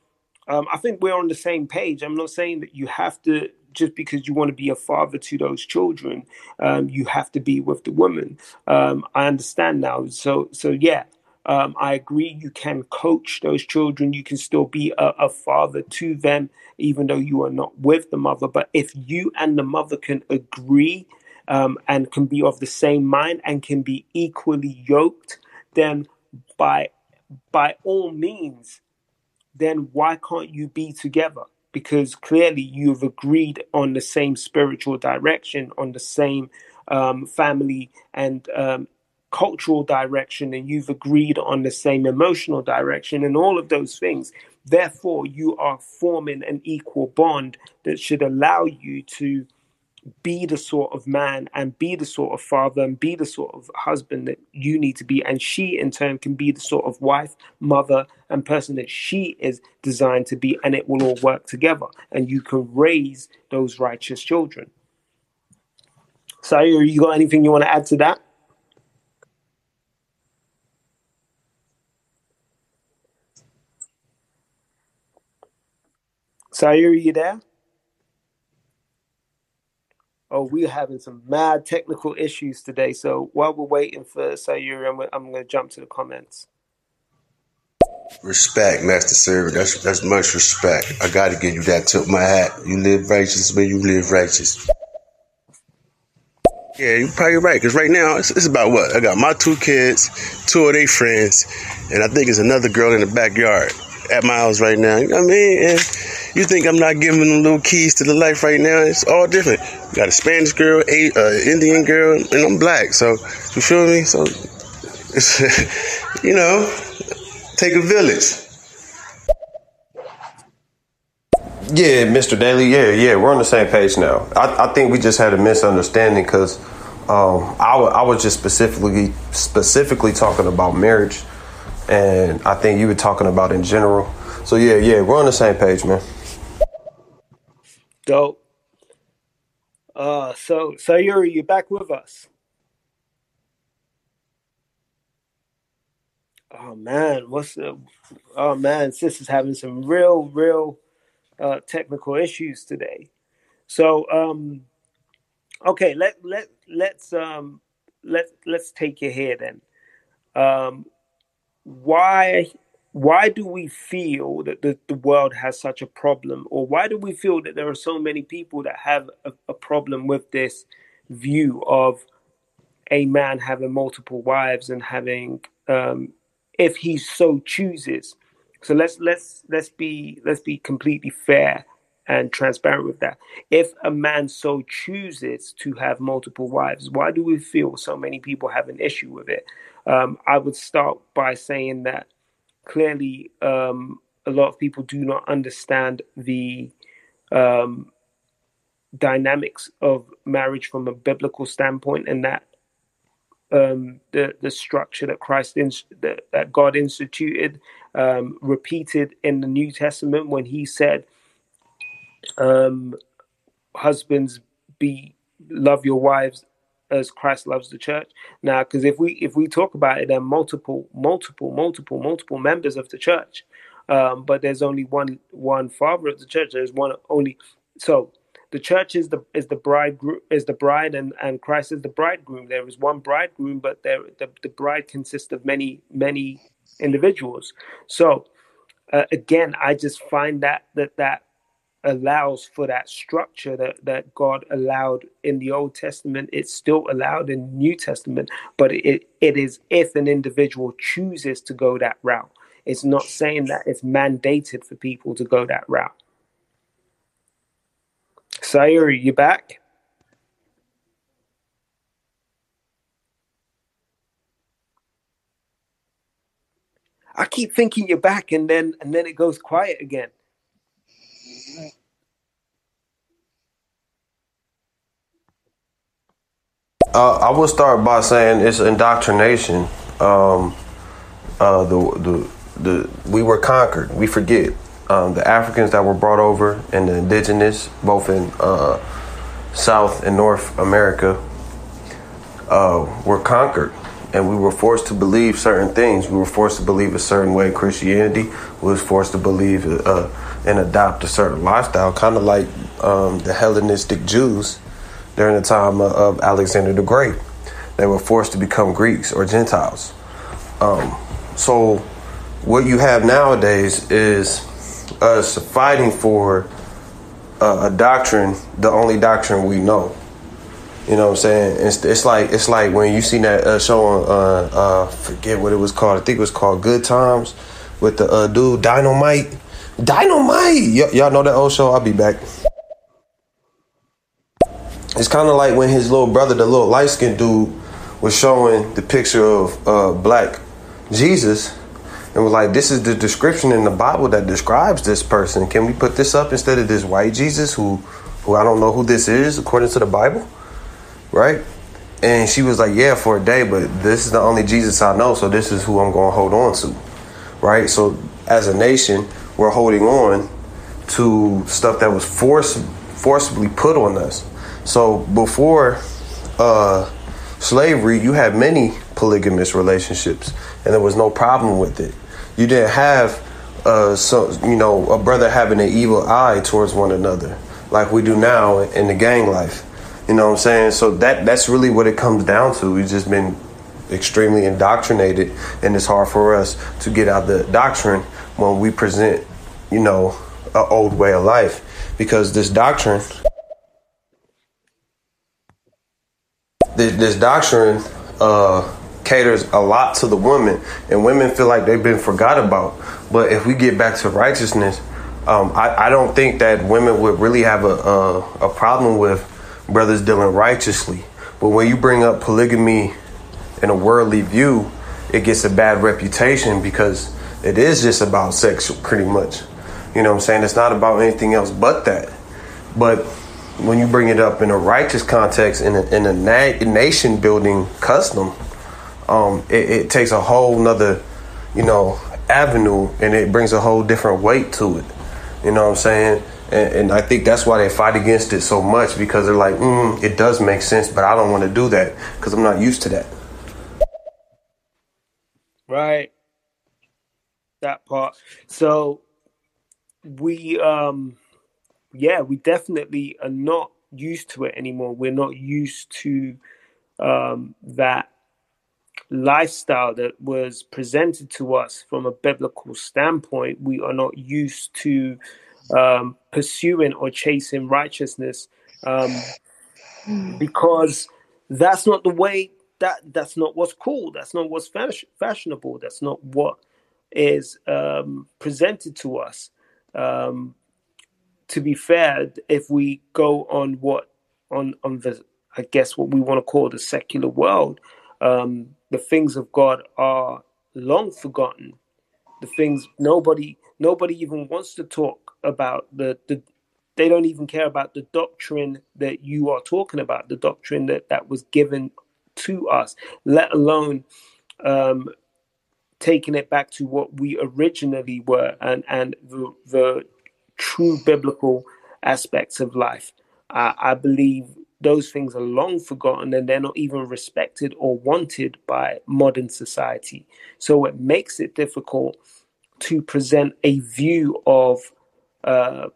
um, I think we're on the same page. I'm not saying that you have to just because you want to be a father to those children, um, you have to be with the woman. Um, I understand now. So so yeah. Um, I agree. You can coach those children. You can still be a, a father to them, even though you are not with the mother. But if you and the mother can agree um, and can be of the same mind and can be equally yoked, then by by all means, then why can't you be together? Because clearly you've agreed on the same spiritual direction, on the same um, family and um, cultural direction, and you've agreed on the same emotional direction, and all of those things. Therefore, you are forming an equal bond that should allow you to be the sort of man and be the sort of father and be the sort of husband that you need to be. And she, in turn, can be the sort of wife, mother, and person that she is designed to be. And it will all work together. And you can raise those righteous children. Sayur, you got anything you want to add to that? Sayur, are you there? Oh, we're having some mad technical issues today. So while we're waiting for Sayuri, I'm, I'm going to jump to the comments. Respect, Master Servant. That's that's much respect. I got to give you that tip my hat. You live righteous, man. You live righteous. Yeah, you're probably right. Because right now, it's, it's, about what? I got my two kids, two of their friends, and I think it's another girl in the backyard at my house right now. You know what I mean? And you think I'm not giving them little keys to the life right now? It's all different. You got a Spanish girl, a uh, Indian girl, and I'm black. So you feel me? So it's you know, take a village. Yeah, Mr. Daily. Yeah, yeah, we're on the same page now. I, I think we just had a misunderstanding because um, I, w- I was just specifically specifically talking about marriage, and I think you were talking about in general. So yeah, yeah, we're on the same page, man. Dope. Uh, so Sayuri, you back with us? Oh man, what's the? Oh man, sis is having some real, real uh, technical issues today. So, um, okay, let let let's um let let's take it here then. Um, why why do we feel that the, the world has such a problem? Or why do we feel that there are so many people that have a, a problem with this view of a man having multiple wives and having um, if he so chooses? So let's let's let's be let's be completely fair and transparent with that. If a man so chooses to have multiple wives why do we feel so many people have an issue with it? Um, i would start by saying that clearly um, a lot of people do not understand the um, dynamics of marriage from a biblical standpoint and that um, the the structure that Christ in, that, that God instituted um, repeated in the New Testament when He said, um, "Husbands, be love your wives as Christ loves the church. Now, because if we if we talk about it, there are multiple, multiple, multiple, multiple members of the church, um, but there's only one one father of the church. There's one only. So the church is the is the bride is the bride, and and Christ is the bridegroom. There is one bridegroom, but there the, the bride consists of many many individuals. So uh, again, I just find that that that allows for that structure that, that God allowed in the Old Testament. It's still allowed in New Testament, but it, it is if an individual chooses to go that route. It's not saying that it's mandated for people to go that route. Sayuri, you back? I keep thinking you're back, and then and then it goes quiet again. Uh, I will start by saying it's indoctrination. Um, uh, the, the the we were conquered. We forget um, the Africans that were brought over and the indigenous, both in uh, South and North America, uh, were conquered, and we were forced to believe certain things. We were forced to believe a certain way. Christianity was forced to believe uh, and adopt a certain lifestyle, kind of like um, the Hellenistic Jews during the time of Alexander the Great. They were forced to become Greeks or Gentiles. Um, so, what you have nowadays is us fighting for uh, a doctrine, the only doctrine we know. You know what I'm saying? It's, it's like it's like when you seen that uh, show on uh, uh, forget what it was called. I think it was called Good Times with the uh, dude Dynamite. Dynamite. Y- y'all know that old show? I'll be back. It's kind of like when his little brother, the little light skinned dude, was showing the picture of uh, black Jesus and was like, This is the description in the Bible that describes this person. Can we put this up instead of this white Jesus who who I don't know who this is according to the Bible? Right? And she was like, Yeah, for a day, but this is the only Jesus I know, so this is who I'm gonna hold on to. Right? So as a nation, we're holding on to stuff that was force forcibly put on us. So before uh, slavery, you had many polygamous relationships, and there was no problem with it. You didn't have, uh, so you know, a brother having an evil eye towards one another like we do now in the gang life. You know what I'm saying? So that that's really what it comes down to. We've just been extremely indoctrinated, and it's hard for us to get out the doctrine when we present, you know, an old way of life, because this doctrine this, this doctrine uh, caters a lot to the women, and women feel like they've been forgot about. But if we get back to righteousness, um, I, I, don't think that women would really have a, a, a problem with brothers dealing righteously. But when you bring up polygamy in a worldly view, it gets a bad reputation because it is just about sex, pretty much. You know what I'm saying? It's not about anything else but that. But when you bring it up in a righteous context, in a, in a na- nation building custom, um, it, it, takes a whole nother, you know, avenue and it brings a whole different weight to it. You know what I'm saying? And, and I think that's why they fight against it so much because they're like, mm, it does make sense, but I don't want to do that because I'm not used to that. Right. That part. So we um yeah, we definitely are not used to it anymore. We're not used to um, that lifestyle that was presented to us from a biblical standpoint. We are not used to um, pursuing or chasing righteousness um, because that's not the way. That that's not what's cool. That's not what's fash- fashionable. That's not what is um, presented to us. Um, to be fair, if we go on what on on the I guess what we want to call the secular world, um, the things of God are long forgotten. The things nobody nobody even wants to talk about. The the they don't even care about the doctrine that you are talking about, the doctrine that that was given to us, let alone um, taking it back to what we originally were and and the the true biblical aspects of life. Uh, I believe those things are long forgotten and they're not even respected or wanted by modern society. So it makes it difficult to present a view of uh,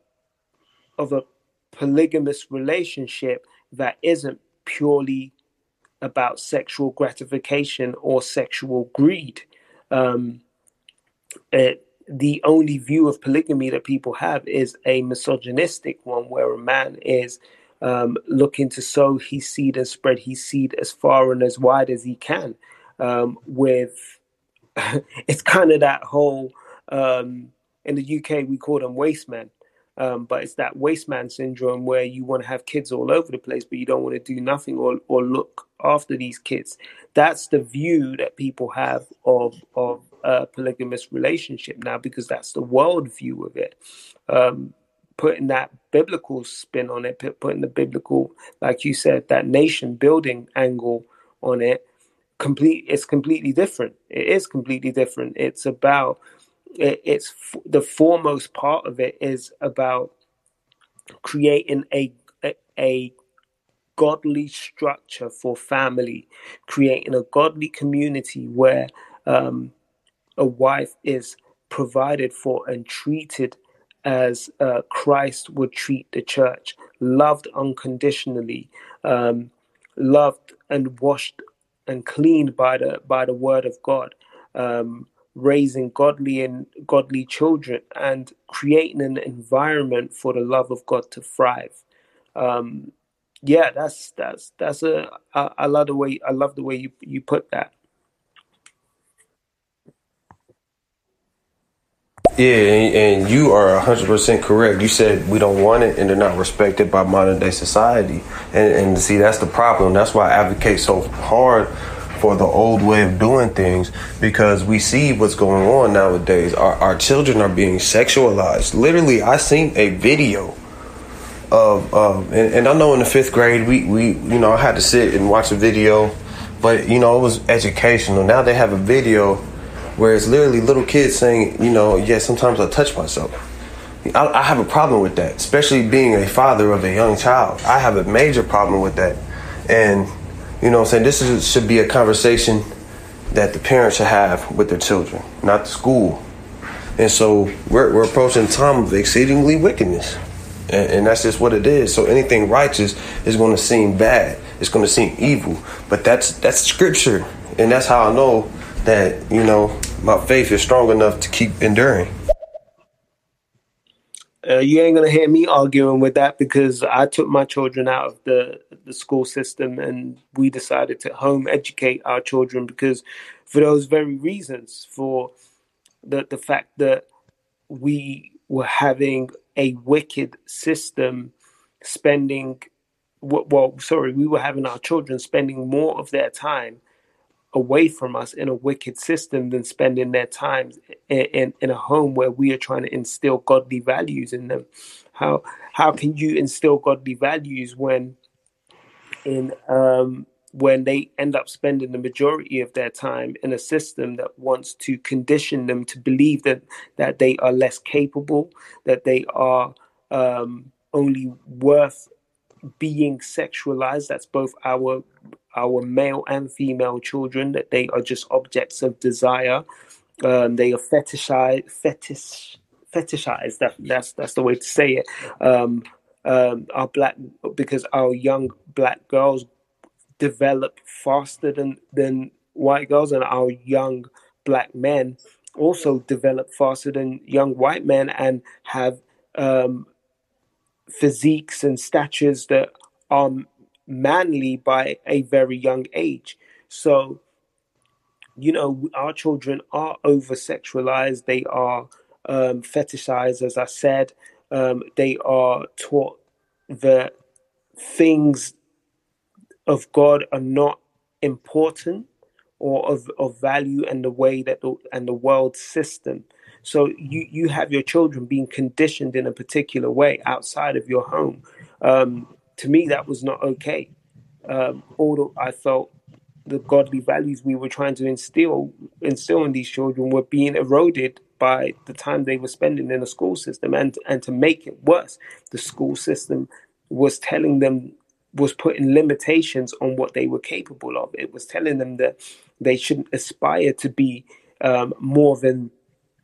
of a polygamous relationship that isn't purely about sexual gratification or sexual greed. Um, it, the only view of polygamy that people have is a misogynistic one where a man is um, looking to sow his seed and spread his seed as far and as wide as he can um, with it's kind of that whole um, in the UK we call them waste men. Um, but it's that waste man syndrome where you want to have kids all over the place, but you don't want to do nothing or, or look after these kids. That's the view that people have of of a polygamous relationship now, because that's the world view of it. Um, putting that biblical spin on it, putting the biblical, like you said, that nation building angle on it, complete. It's completely different. It is completely different. It's about it, it's the foremost part of it is about creating a, a, a godly structure for family, creating a godly community where um, a wife is provided for and treated as uh, Christ would treat the church, loved unconditionally, um, loved and washed and cleaned by the by the word of God. Um, raising godly and godly children and creating an environment for the love of God to thrive. Um, yeah, that's that's that's a I, I love the way I love the way you you put that. Yeah, and, and you are 100% correct. You said we don't want it and they're not respected by modern day society. And, and see, that's the problem. That's why I advocate so hard for the old way of doing things because we see what's going on nowadays. Our, our children are being sexualized. Literally, I seen a video of, and, and I know in the fifth grade, we, we, you know, I had to sit and watch a video, but, you know, it was educational. Now they have a video where it's literally little kids saying, you know, yeah, sometimes I touch myself. I, I have a problem with that, especially being a father of a young child. I have a major problem with that. And you know I'm saying? This is, should be a conversation that the parents should have with their children, not the school. And so we're, we're approaching time of exceedingly wickedness. And, and that's just what it is. So anything righteous is going to seem bad. It's going to seem evil. But that's that's scripture. And that's how I know that, you know, my faith is strong enough to keep enduring. Uh, you ain't gonna hear me arguing with that because I took my children out of the the school system and we decided to home educate our children because for those very reasons, for the the fact that we were having a wicked system, spending well, sorry, we were having our children spending more of their time away from us in a wicked system than spending their time in, in, in, a home where we are trying to instill godly values in them. How how can you instill godly values when in um, when they end up spending the majority of their time in a system that wants to condition them to believe that that they are less capable, that they are um, only worth being sexualized. That's both our our male and female children that they are just objects of desire. Um, they are fetishized, fetish, fetishized. That, that's that's the way to say it. Um, um, our black because our young black girls develop faster than than white girls, and our young black men also develop faster than young white men and have um, physiques and statures that are manly by a very young age. So, you know, our children are over sexualized, they are um, fetishized, as I said, um, they are taught that things of God are not important or of, of value and the way that the, and the world system. So you, you have your children being conditioned in a particular way outside of your home. Um, to me, that was not okay. Um, although I felt the godly values we were trying to instill instill in these children were being eroded by the time they were spending in the school system, and and to make it worse, the school system was telling them was putting limitations on what they were capable of. It was telling them that they shouldn't aspire to be um, more than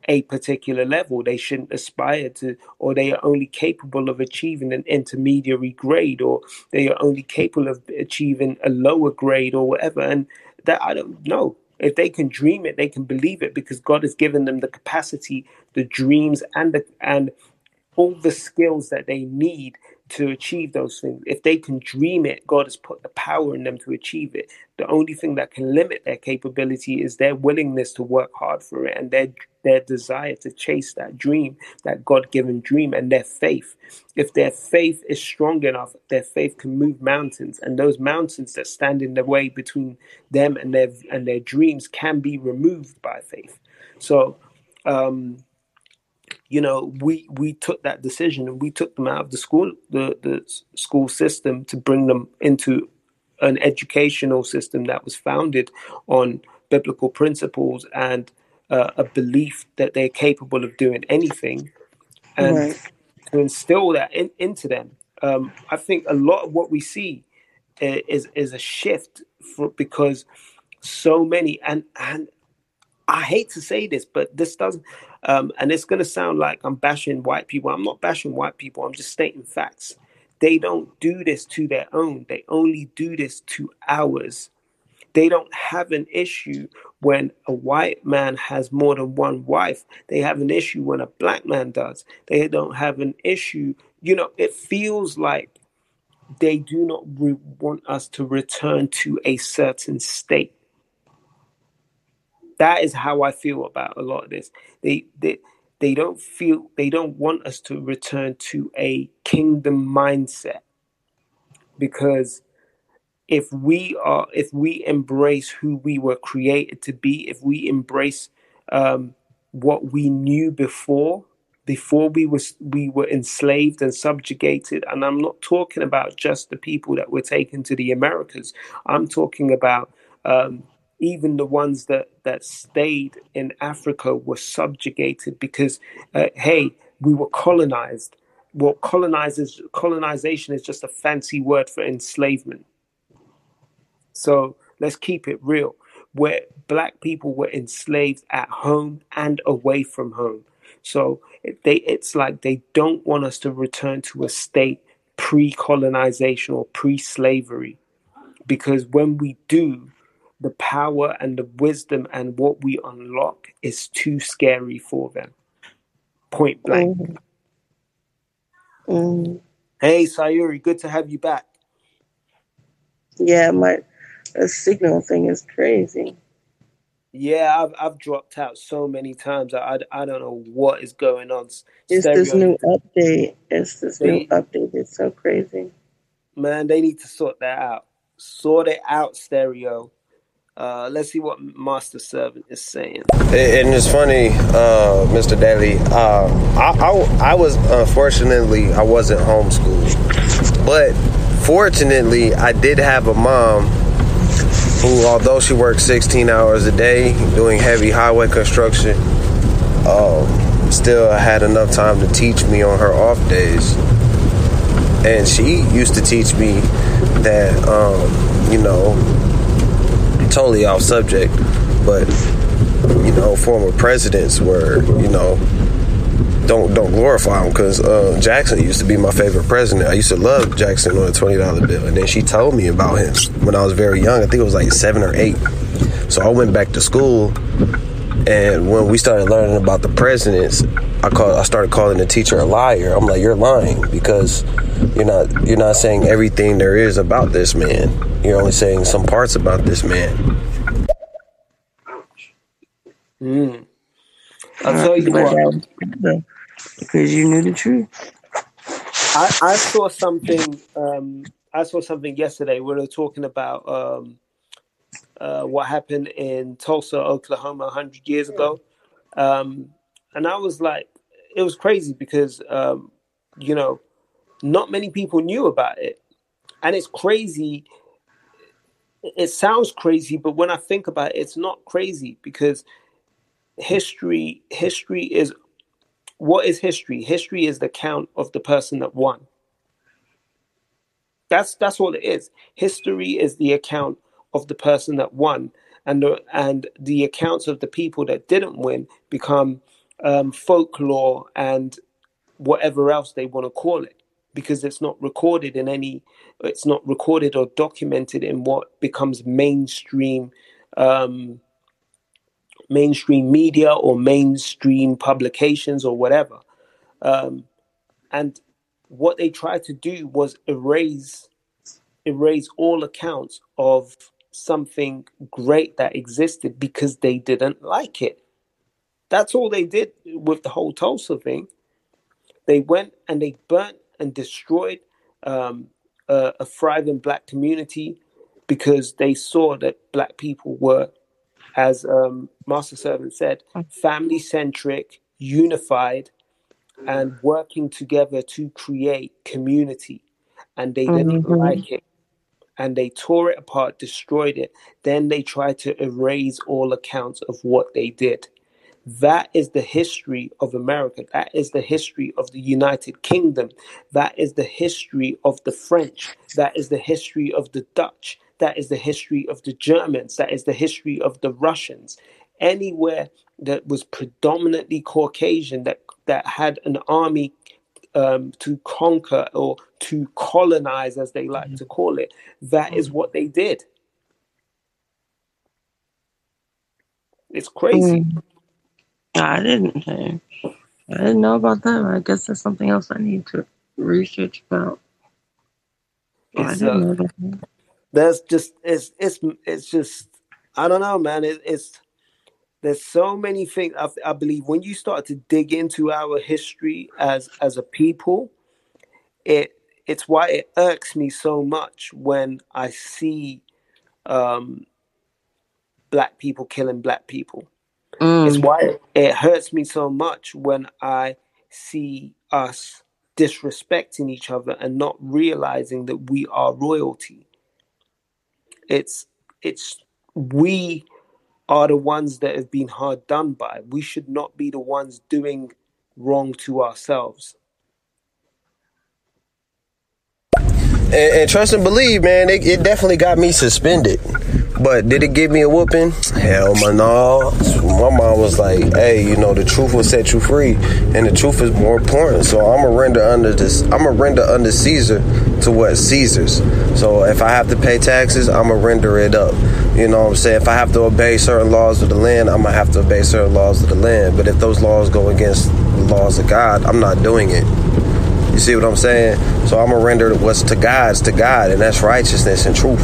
a particular level. They shouldn't aspire to, or they are only capable of achieving an intermediary grade, or they are only capable of achieving a lower grade, or whatever. And that I don't know. If they can dream it, they can believe it because God has given them the capacity, the dreams, and the and all the skills that they need to achieve those things. If they can dream it, God has put the power in them to achieve it. The only thing that can limit their capability is their willingness to work hard for it and their their desire to chase that dream, that God given dream, and their faith. If their faith is strong enough, their faith can move mountains, and those mountains that stand in the way between them and their and their dreams can be removed by faith. So um you know, we we took that decision and we took them out of the school the the school system to bring them into an educational system that was founded on biblical principles and uh, a belief that they're capable of doing anything, and Right. to instill that in, into them. Um, I think a lot of what we see is is a shift for, because so many and and I hate to say this, but this doesn't, um, and it's going to sound like I'm bashing white people. I'm not bashing white people. I'm just stating facts. They don't do this to their own. They only do this to ours. They don't have an issue when a white man has more than one wife. They have an issue when a black man does. They don't have an issue. You know, it feels like they do not re- want us to return to a certain state that is how I feel about a lot of this. They they they don't feel they don't want us to return to a kingdom mindset because if we are if we embrace who we were created to be, if we embrace um, what we knew before before we was we were enslaved and subjugated and i'm not talking about just the people that were taken to the americas i'm talking about um, even the ones that that stayed in africa were subjugated because uh, hey we were colonized well colonizers colonization is just a fancy word for enslavement so let's keep it real. Where black people were enslaved at home and away from home. So they, it's like they don't want us to return to a state pre-colonization or pre-slavery, because when we do, the power and the wisdom and what we unlock is too scary for them. Point blank. Mhm. Mhm. Hey Sayuri, good to have you back. Yeah, my the signal thing is crazy. Yeah, I've I've dropped out so many times. I, I, I don't know what is going on. It's this new update. It's this new update. It's so crazy. man, they need to sort that out. Sort it out, stereo. Uh, let's see what Master Servant is saying. And it's funny, uh, Mr. Daily. Uh, I, I I was unfortunately I wasn't homeschooled, but fortunately I did have a mom who, although she worked 16 hours a day doing heavy highway construction, um, still had enough time to teach me on her off days. And she used to teach me that, um, you know, totally off subject, but you know, former presidents were, you know, don't don't glorify him because uh, Jackson used to be my favorite president. I used to love Jackson on a twenty dollar bill, and then she told me about him when I was very young. I think it was like seven or eight. So I went back to school, and when we started learning about the presidents, I called. I started calling the teacher a liar. I'm like, you're lying because you're not you're not saying everything there is about this man. You're only saying some parts about this man. Mm. I'll tell you But what. that was good, though, because you knew the truth. I, I saw something. Um, I saw something yesterday. Where we were talking about um, uh, what happened in Tulsa, Oklahoma, hundred years ago, um, and I was like, it was crazy because um, you know, not many people knew about it, and it's crazy. It sounds crazy, but when I think about it, it's not crazy because history. History is what is history? History is the count of the person that won. That's that's all it is. History is the account of the person that won, and the and the accounts of the people that didn't win become um, folklore and whatever else they want to call it, because it's not recorded in any. It's not recorded or documented in what becomes mainstream. Um, mainstream media or mainstream publications or whatever. Um, and what they tried to do was erase erase all accounts of something great that existed because they didn't like it. That's all they did with the whole Tulsa thing. They went and they burnt and destroyed um, a, a thriving black community because they saw that black people were, as um, Master Servant said, family centric, unified, and working together to create community. And they didn't Mhm. like it. And they tore it apart, destroyed it. Then they tried to erase all accounts of what they did. That is the history of America. That is the history of the United Kingdom. That is the history of the French. That is the history of the Dutch. That is the history of the Germans. That is the history of the Russians. Anywhere that was predominantly Caucasian, that, that had an army um, to conquer or to colonize, as they like to call it, that is what they did. It's crazy. Mm. I didn't. I didn't know about that. I guess that's something else I need to research about. I didn't uh, know that. There's just it's it's it's just I don't know, man. It, it's there's so many things. I, I believe when you start to dig into our history as as a people, it it's why it irks me so much when I see um, black people killing black people. It's Mm. why it hurts me so much when I see us disrespecting each other and not realizing that we are royalty. It's it's we are the ones that have been hard done by. We should not be the ones doing wrong to ourselves. And, and trust and believe, man, it, it definitely got me suspended. But did it give me a whooping? Hell, my no. My mom was like, "Hey, you know, the truth will set you free, and the truth is more important." So I'm gonna render under this. I'm gonna render under Caesar to what Caesar's. So if I have to pay taxes, I'm gonna render it up. You know what I'm saying? If I have to obey certain laws of the land, I'm gonna have to obey certain laws of the land. But if those laws go against the laws of God, I'm not doing it. You see what I'm saying? So I'm gonna render what's to God's to God, and that's righteousness and truth.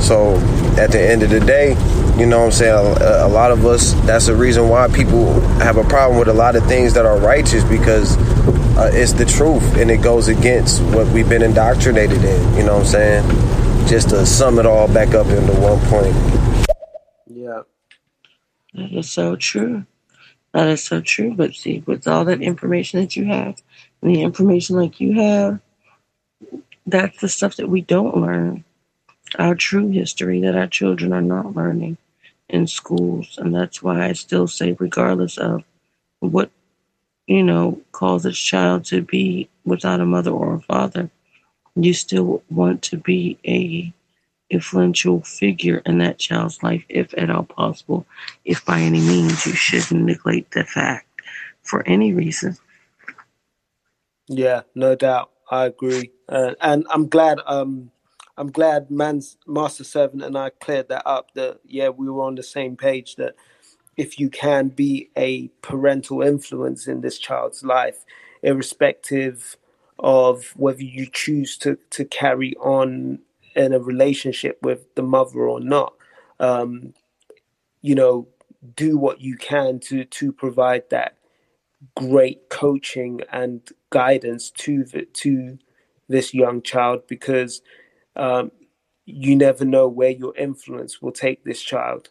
So at the end of the day, you know what I'm saying? A, a lot of us, that's the reason why people have a problem with a lot of things that are righteous because uh, it's the truth and it goes against what we've been indoctrinated in. You know what I'm saying? Just to sum it all back up into one point. Yeah. That is so true. That is so true. But see, with all that information that you have, and the information like you have, that's the stuff that we don't learn. Our true history that our children are not learning in schools. And that's why I still say, regardless of what, you know, causes a child to be without a mother or a father, you still want to be a influential figure in that child's life, if at all possible. If by any means you shouldn't neglect that fact for any reason. Yeah, no doubt. I agree, uh, and I'm glad. Um, I'm glad man's master servant and I cleared that up. That yeah, we were on the same page. That if you can be a parental influence in this child's life, irrespective of whether you choose to to carry on in a relationship with the mother or not, um, you know, do what you can to to provide that great coaching and guidance to the, to this young child because um, you never know where your influence will take this child.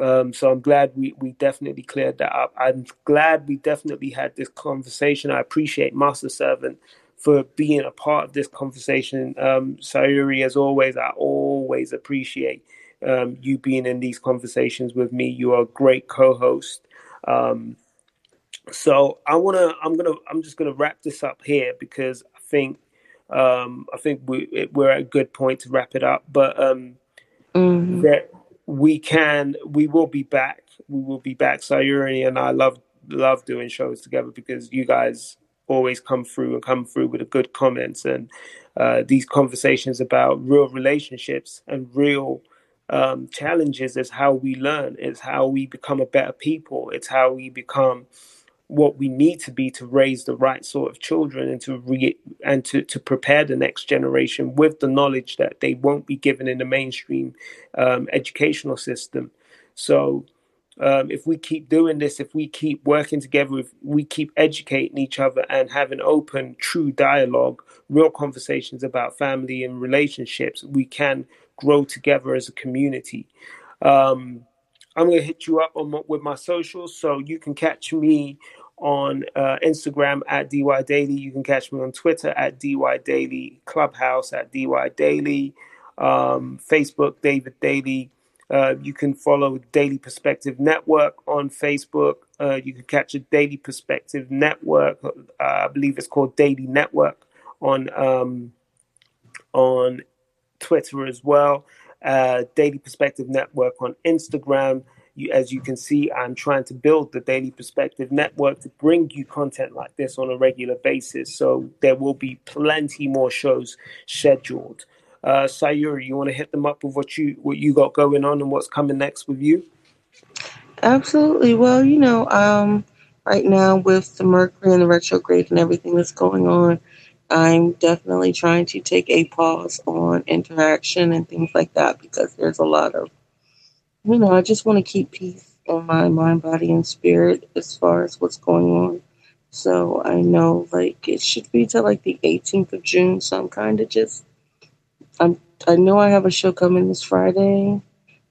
Um, so I'm glad we, we definitely cleared that up. I'm glad we definitely had this conversation. I appreciate Master Servant for being a part of this conversation. Um, Sayuri, as always, I always appreciate um, you being in these conversations with me. You are a great co-host. Um, so I wanna, I'm gonna, I'm just gonna wrap this up here because I think, um, I think we we're at a good point to wrap it up. But um, Mhm. that we can, we will be back. We will be back. Sayuri and I love love doing shows together because you guys always come through and come through with the good comments and uh, these conversations about real relationships and real um, challenges is how we learn. It's how we become a better people. It's how we become what we need to be to raise the right sort of children and to re- and to, to prepare the next generation with the knowledge that they won't be given in the mainstream um, educational system. So um, if we keep doing this, if we keep working together, if we keep educating each other and having open, true dialogue, real conversations about family and relationships, we can grow together as a community. Um, I'm going to hit you up on with my socials, so you can catch me on uh, Instagram at DY Daily. You can catch me on Twitter at DY Daily, Clubhouse at DY Daily, um, Facebook David Daily. Uh, you can follow Daily Perspective Network on Facebook. Uh, you can catch a Daily Perspective Network. Uh, I believe it's called Daily Network on um, on Twitter as well. Uh, Daily Perspective Network on Instagram. You, as you can see, I'm trying to build the Daily Perspective Network to bring you content like this on a regular basis. So there will be plenty more shows scheduled. Uh, Sayuri, you want to hit them up with what you what you got going on and what's coming next with you? Absolutely. Well, you know, um, right now with the Mercury and the retrograde and everything that's going on, I'm definitely trying to take a pause on interaction and things like that because there's a lot of, you know, I just want to keep peace in my mind, body, and spirit as far as what's going on. So I know, like, it should be till like the 18th of June. So I'm kind of just, I'm, I know I have a show coming this Friday,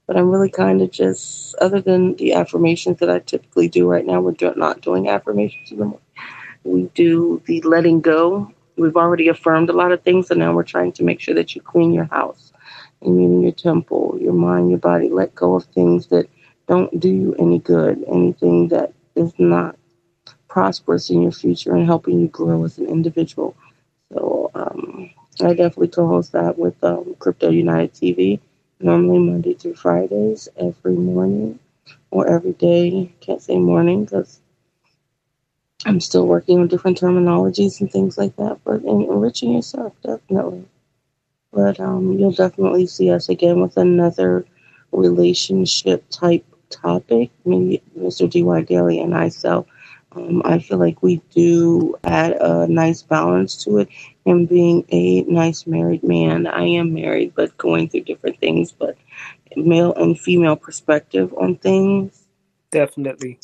but I'm really kind of just, other than the affirmations that I typically do right now, we're do, not doing affirmations anymore. We do the letting go We've already affirmed a lot of things, and now we're trying to make sure that you clean your house and in your temple, your mind, your body. Let go of things that don't do you any good, anything that is not prosperous in your future and helping you grow as an individual. So um, I definitely co-host that with um, Crypto United TV, normally Monday through Fridays, every morning or every day. Can't say morning because I'm still working on different terminologies and things like that, but enriching yourself, definitely. But um, you'll definitely see us again with another relationship type topic. Maybe Mr. DY Daily and I. So um, I feel like we do add a nice balance to it. And being a nice married man, I am married, but going through different things, but male and female perspective on things. Definitely.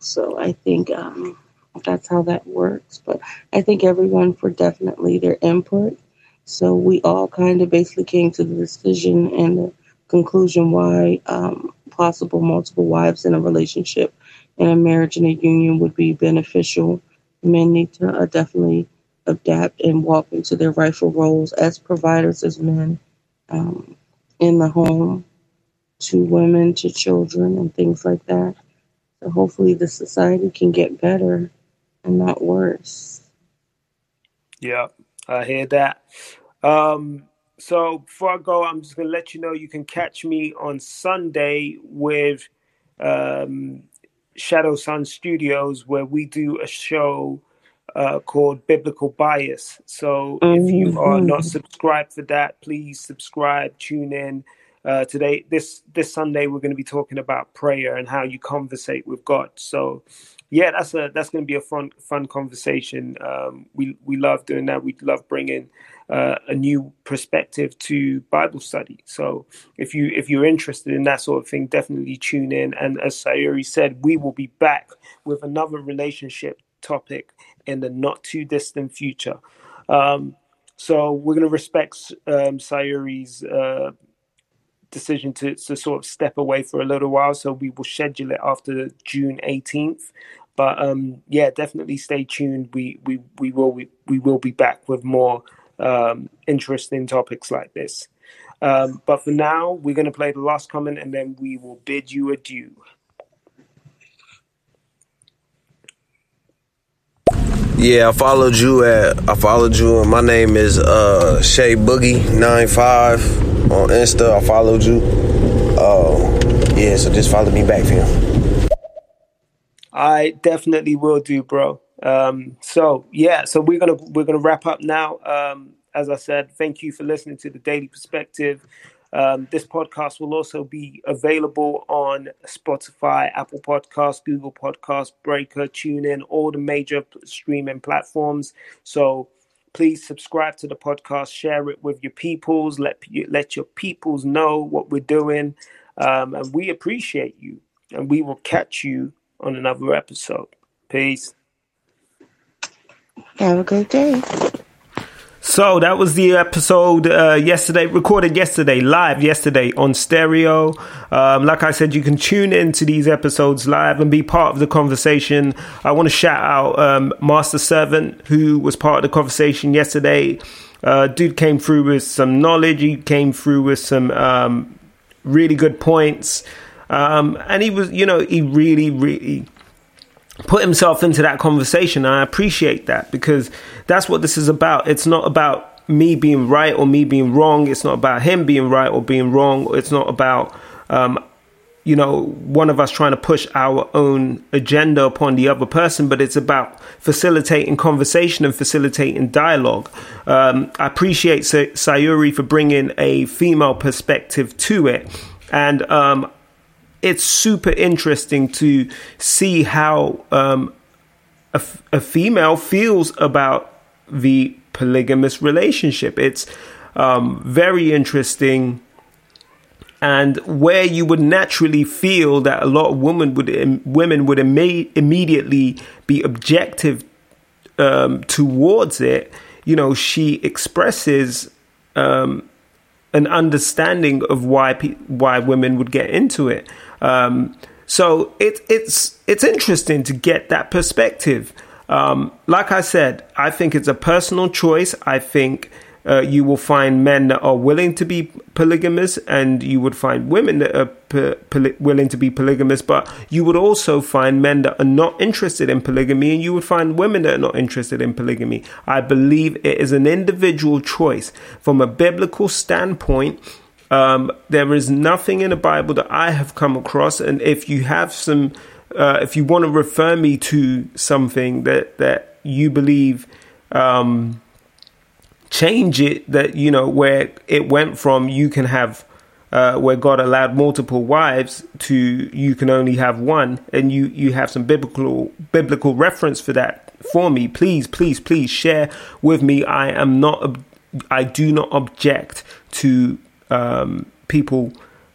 So I think um, that's how that works. But I thank everyone for definitely their input. So we all kind of basically came to the decision and the conclusion why um, possible multiple wives in a relationship, in a marriage, in a union would be beneficial. Men need to uh, definitely adapt and walk into their rightful roles as providers, as men um, in the home, to women, to children, and things like that. So hopefully the society can get better and not worse. Yeah, I hear that. Um, so before I go, I'm just gonna let you know you can catch me on Sunday with um, Shadow Sun Studios, where we do a show uh, called Biblical Bias. So mm-hmm. if you are not mm-hmm. subscribed for that, please subscribe, tune in. Uh, today, this this Sunday, we're going to be talking about prayer and how you conversate with God. So yeah, that's a that's going to be a fun fun conversation. Um, we we love doing that. We love bringing uh, a new perspective to Bible study. So if you if you're interested in that sort of thing, definitely tune in. And as Sayuri said, we will be back with another relationship topic in the not too distant future. Um, so we're going to respect um, Sayuri's. Uh, decision to, to sort of step away for a little while. So we will schedule it after June 18th. But um, yeah, definitely stay tuned. We we we will we, we will be back with more um, interesting topics like this. Um, but for now, we're going to play the last comment, and then we will bid you adieu. Yeah, I followed you at I followed you and my name is uh Shay Boogie 95 on Insta. I followed you. Uh yeah, so just follow me back, fam. I definitely will do, bro. Um, so yeah, so we're gonna we're gonna wrap up now. Um, as I said, thank you for listening to the Daily Perspective. Um, this podcast will also be available on Spotify, Apple Podcasts, Google Podcasts, Breaker, TuneIn, all the major streaming platforms. So please subscribe to the podcast, share it with your peoples, let let your peoples know what we're doing, um, and we appreciate you. And we will catch you on another episode. Peace. Have a good day. So that was the episode uh, yesterday, recorded yesterday, live yesterday on stereo. Um, like I said, you can tune into these episodes live and be part of the conversation. I want to shout out um, Master Servant, who was part of the conversation yesterday. Uh, dude came through with some knowledge. He came through with some um, really good points, um, and he was, you know, he really, really put himself into that conversation. And i appreciate that because that's what this is about. It's not about me being right or me being wrong. It's not about him being right or being wrong. It's not about um, you know one of us trying to push our own agenda upon the other person but it's about facilitating conversation and facilitating dialogue. Um, i appreciate sayuri for bringing a female perspective to it. And um, it's super interesting to see how um, a, a female feels about the polygamous relationship. It's um, very interesting, and where you would naturally feel that a lot of women would women would imme- immediately be objective um, towards it. You know, she expresses um, an understanding of why pe- why women would get into it. Um, so it, it's it's interesting to get that perspective. Um, like I said, I think it's a personal choice. I think uh, you will find men that are willing to be polygamous, and you would find women that are poly- willing to be polygamous. But you would also find men that are not interested in polygamy, and you would find women that are not interested in polygamy. I believe it is an individual choice from a biblical standpoint. Um, there is nothing in the Bible that I have come across, and if you have some, uh, if you want to refer me to something that that you believe. Um, change it that you know where it went from you can have uh, where God allowed multiple wives to you can only have one, and you you have some biblical biblical reference for that for me. Please, please, please share with me. I am not I do not object to um, people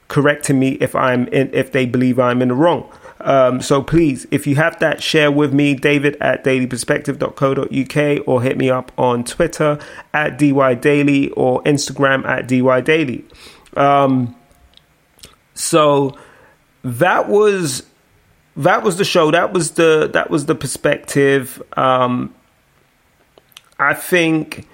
correcting me if I'm in, if they believe I'm in the wrong. Um, so please, if you have that, share with me, David at dailyperspective.co.uk or hit me up on Twitter at DYDaily or Instagram at DYDaily. Um, so that was that was the show. That was the that was the perspective. Um, I think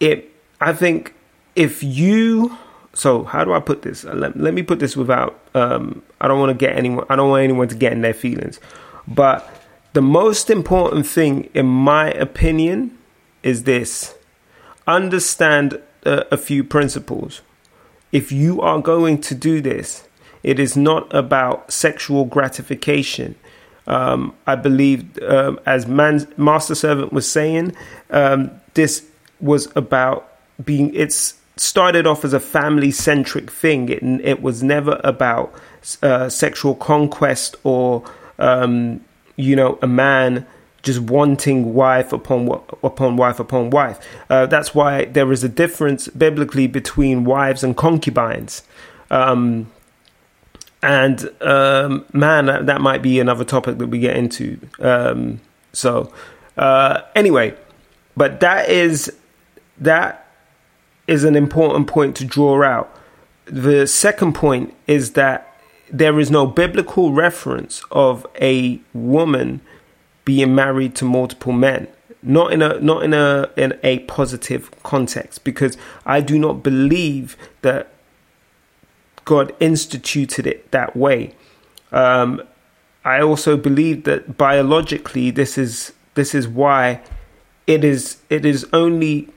it. I think if you so how do I put this? Uh, let, let me put this without. Um, I don't want to get anyone. I don't want anyone to get in their feelings. But the most important thing, in my opinion, is this: understand a few principles. If you are going to do this, it is not about sexual gratification. Um, I believe, um, as man, Master Servant was saying, um, this was about being. It's started off as a family centric thing. It, it was never about uh, sexual conquest or, um, you know, a man just wanting wife upon upon wife upon wife. Uh, that's why there is a difference biblically between wives and concubines. Um, and um, man, that, that, might be another topic that we get into. Um, so uh, anyway, but that is that is an important point to draw out. The second point is that there is no biblical reference of a woman being married to multiple men not in a not in a in a positive context because I do not believe that God instituted it that way. Um, I also believe that biologically this is this is why it is it is only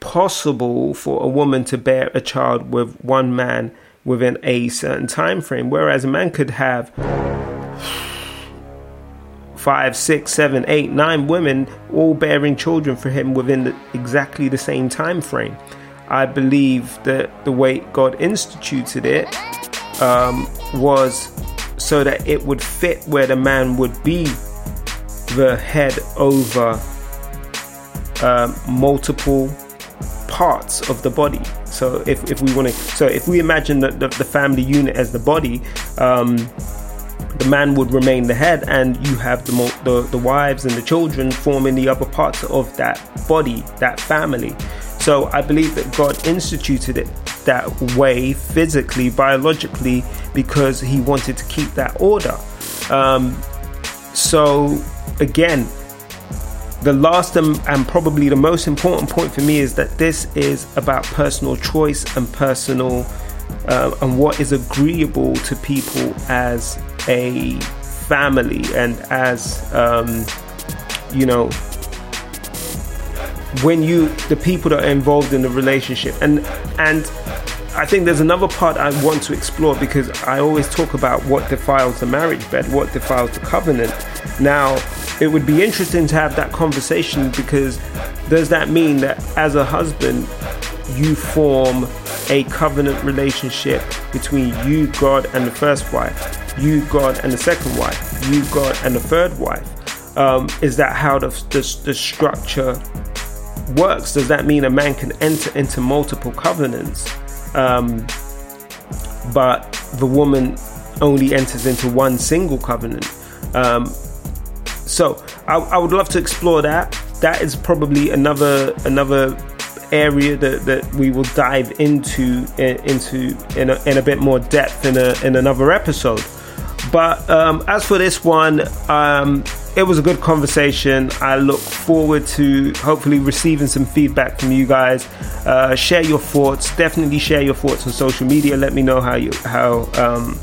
possible for a woman to bear a child with one man within a certain time frame, whereas a man could have five, six, seven, eight, nine women all bearing children for him within the, exactly the same time frame. I believe that the way God instituted it um, was so that it would fit where the man would be the head over um, multiple parts of the body. So if, if we want to, so if we imagine that the, the family unit as the body, um, the man would remain the head, and you have the, the the wives and the children forming the other parts of that body, that family. So I believe that God instituted it that way, physically, biologically, because He wanted to keep that order. Um, so again, the last and, and, probably the most important point for me is that this is about personal choice and personal uh, and what is agreeable to people as a family and as um, you know when you the people that are involved in the relationship and and I think there's another part I want to explore because I always talk about what defiles the marriage bed, what defiles the covenant. Now, it would be interesting to have that conversation because does that mean that as a husband, you form a covenant relationship between you, God, and the first wife, you, God, and the second wife, you, God, and the third wife? Um, is that how the, the, the structure works? Does that mean a man can enter into multiple covenants, um, but the woman only enters into one single covenant? Um, so I, I would love to explore that. That is probably another another area that, that we will dive into into in a, in a bit more depth in a in another episode. But um, as for this one, um, it was a good conversation. I look forward to hopefully receiving some feedback from you guys. Uh, share your thoughts. Definitely share your thoughts on social media. Let me know how you how um,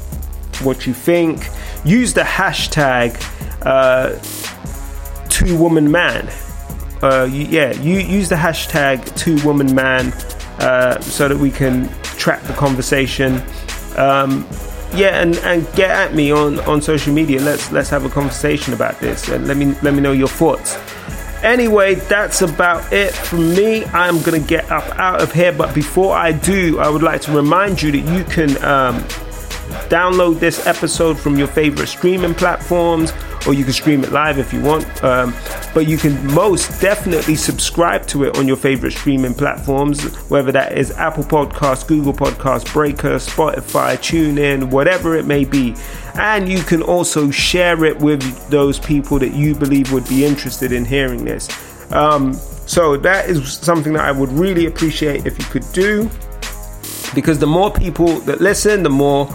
what you think. Use the hashtag uh, two woman man uh, yeah, you use the hashtag two woman man uh, so that we can track the conversation. Um, yeah, and, and get at me on, on social media. Let's let's have a conversation about this and let me let me know your thoughts. Anyway, that's about it from me. I'm gonna get up out of here, but before I do, I would like to remind you that you can um, download this episode from your favorite streaming platforms or you can stream it live if you want. Um, but you can most definitely subscribe to it on your favorite streaming platforms, whether that is Apple Podcasts, Google Podcasts, Breaker, Spotify, TuneIn, whatever it may be. And you can also share it with those people that you believe would be interested in hearing this. Um, so that is something that I would really appreciate if you could do because the more people that listen, the more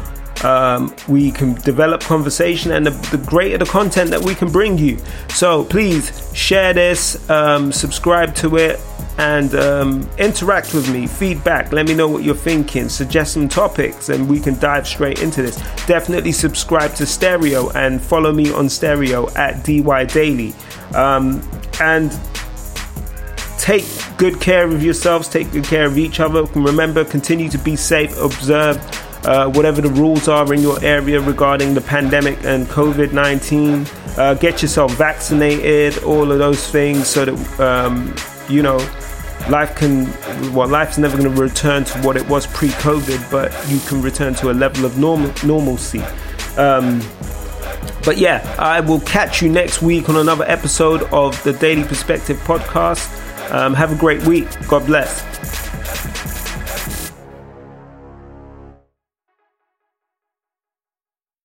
um, we can develop conversation and the, the, greater the content that we can bring you. So please share this, um, subscribe to it, and um, interact with me. Feedback, let me know what you're thinking, suggest some topics, and we can dive straight into this. Definitely subscribe to Stereo and follow me on Stereo at DY Daily. Um, and take good care of yourselves, take good care of each other. Remember, continue to be safe, observe uh, whatever the rules are in your area regarding the pandemic and COVID 19. Uh, get yourself vaccinated, all of those things, so that, um, you know, life can, well, life's never going to return to what it was pre COVID, but you can return to a level of normal, normalcy. Um, but yeah, I will catch you next week on another episode of the Daily Perspective podcast. Um, have a great week. God bless.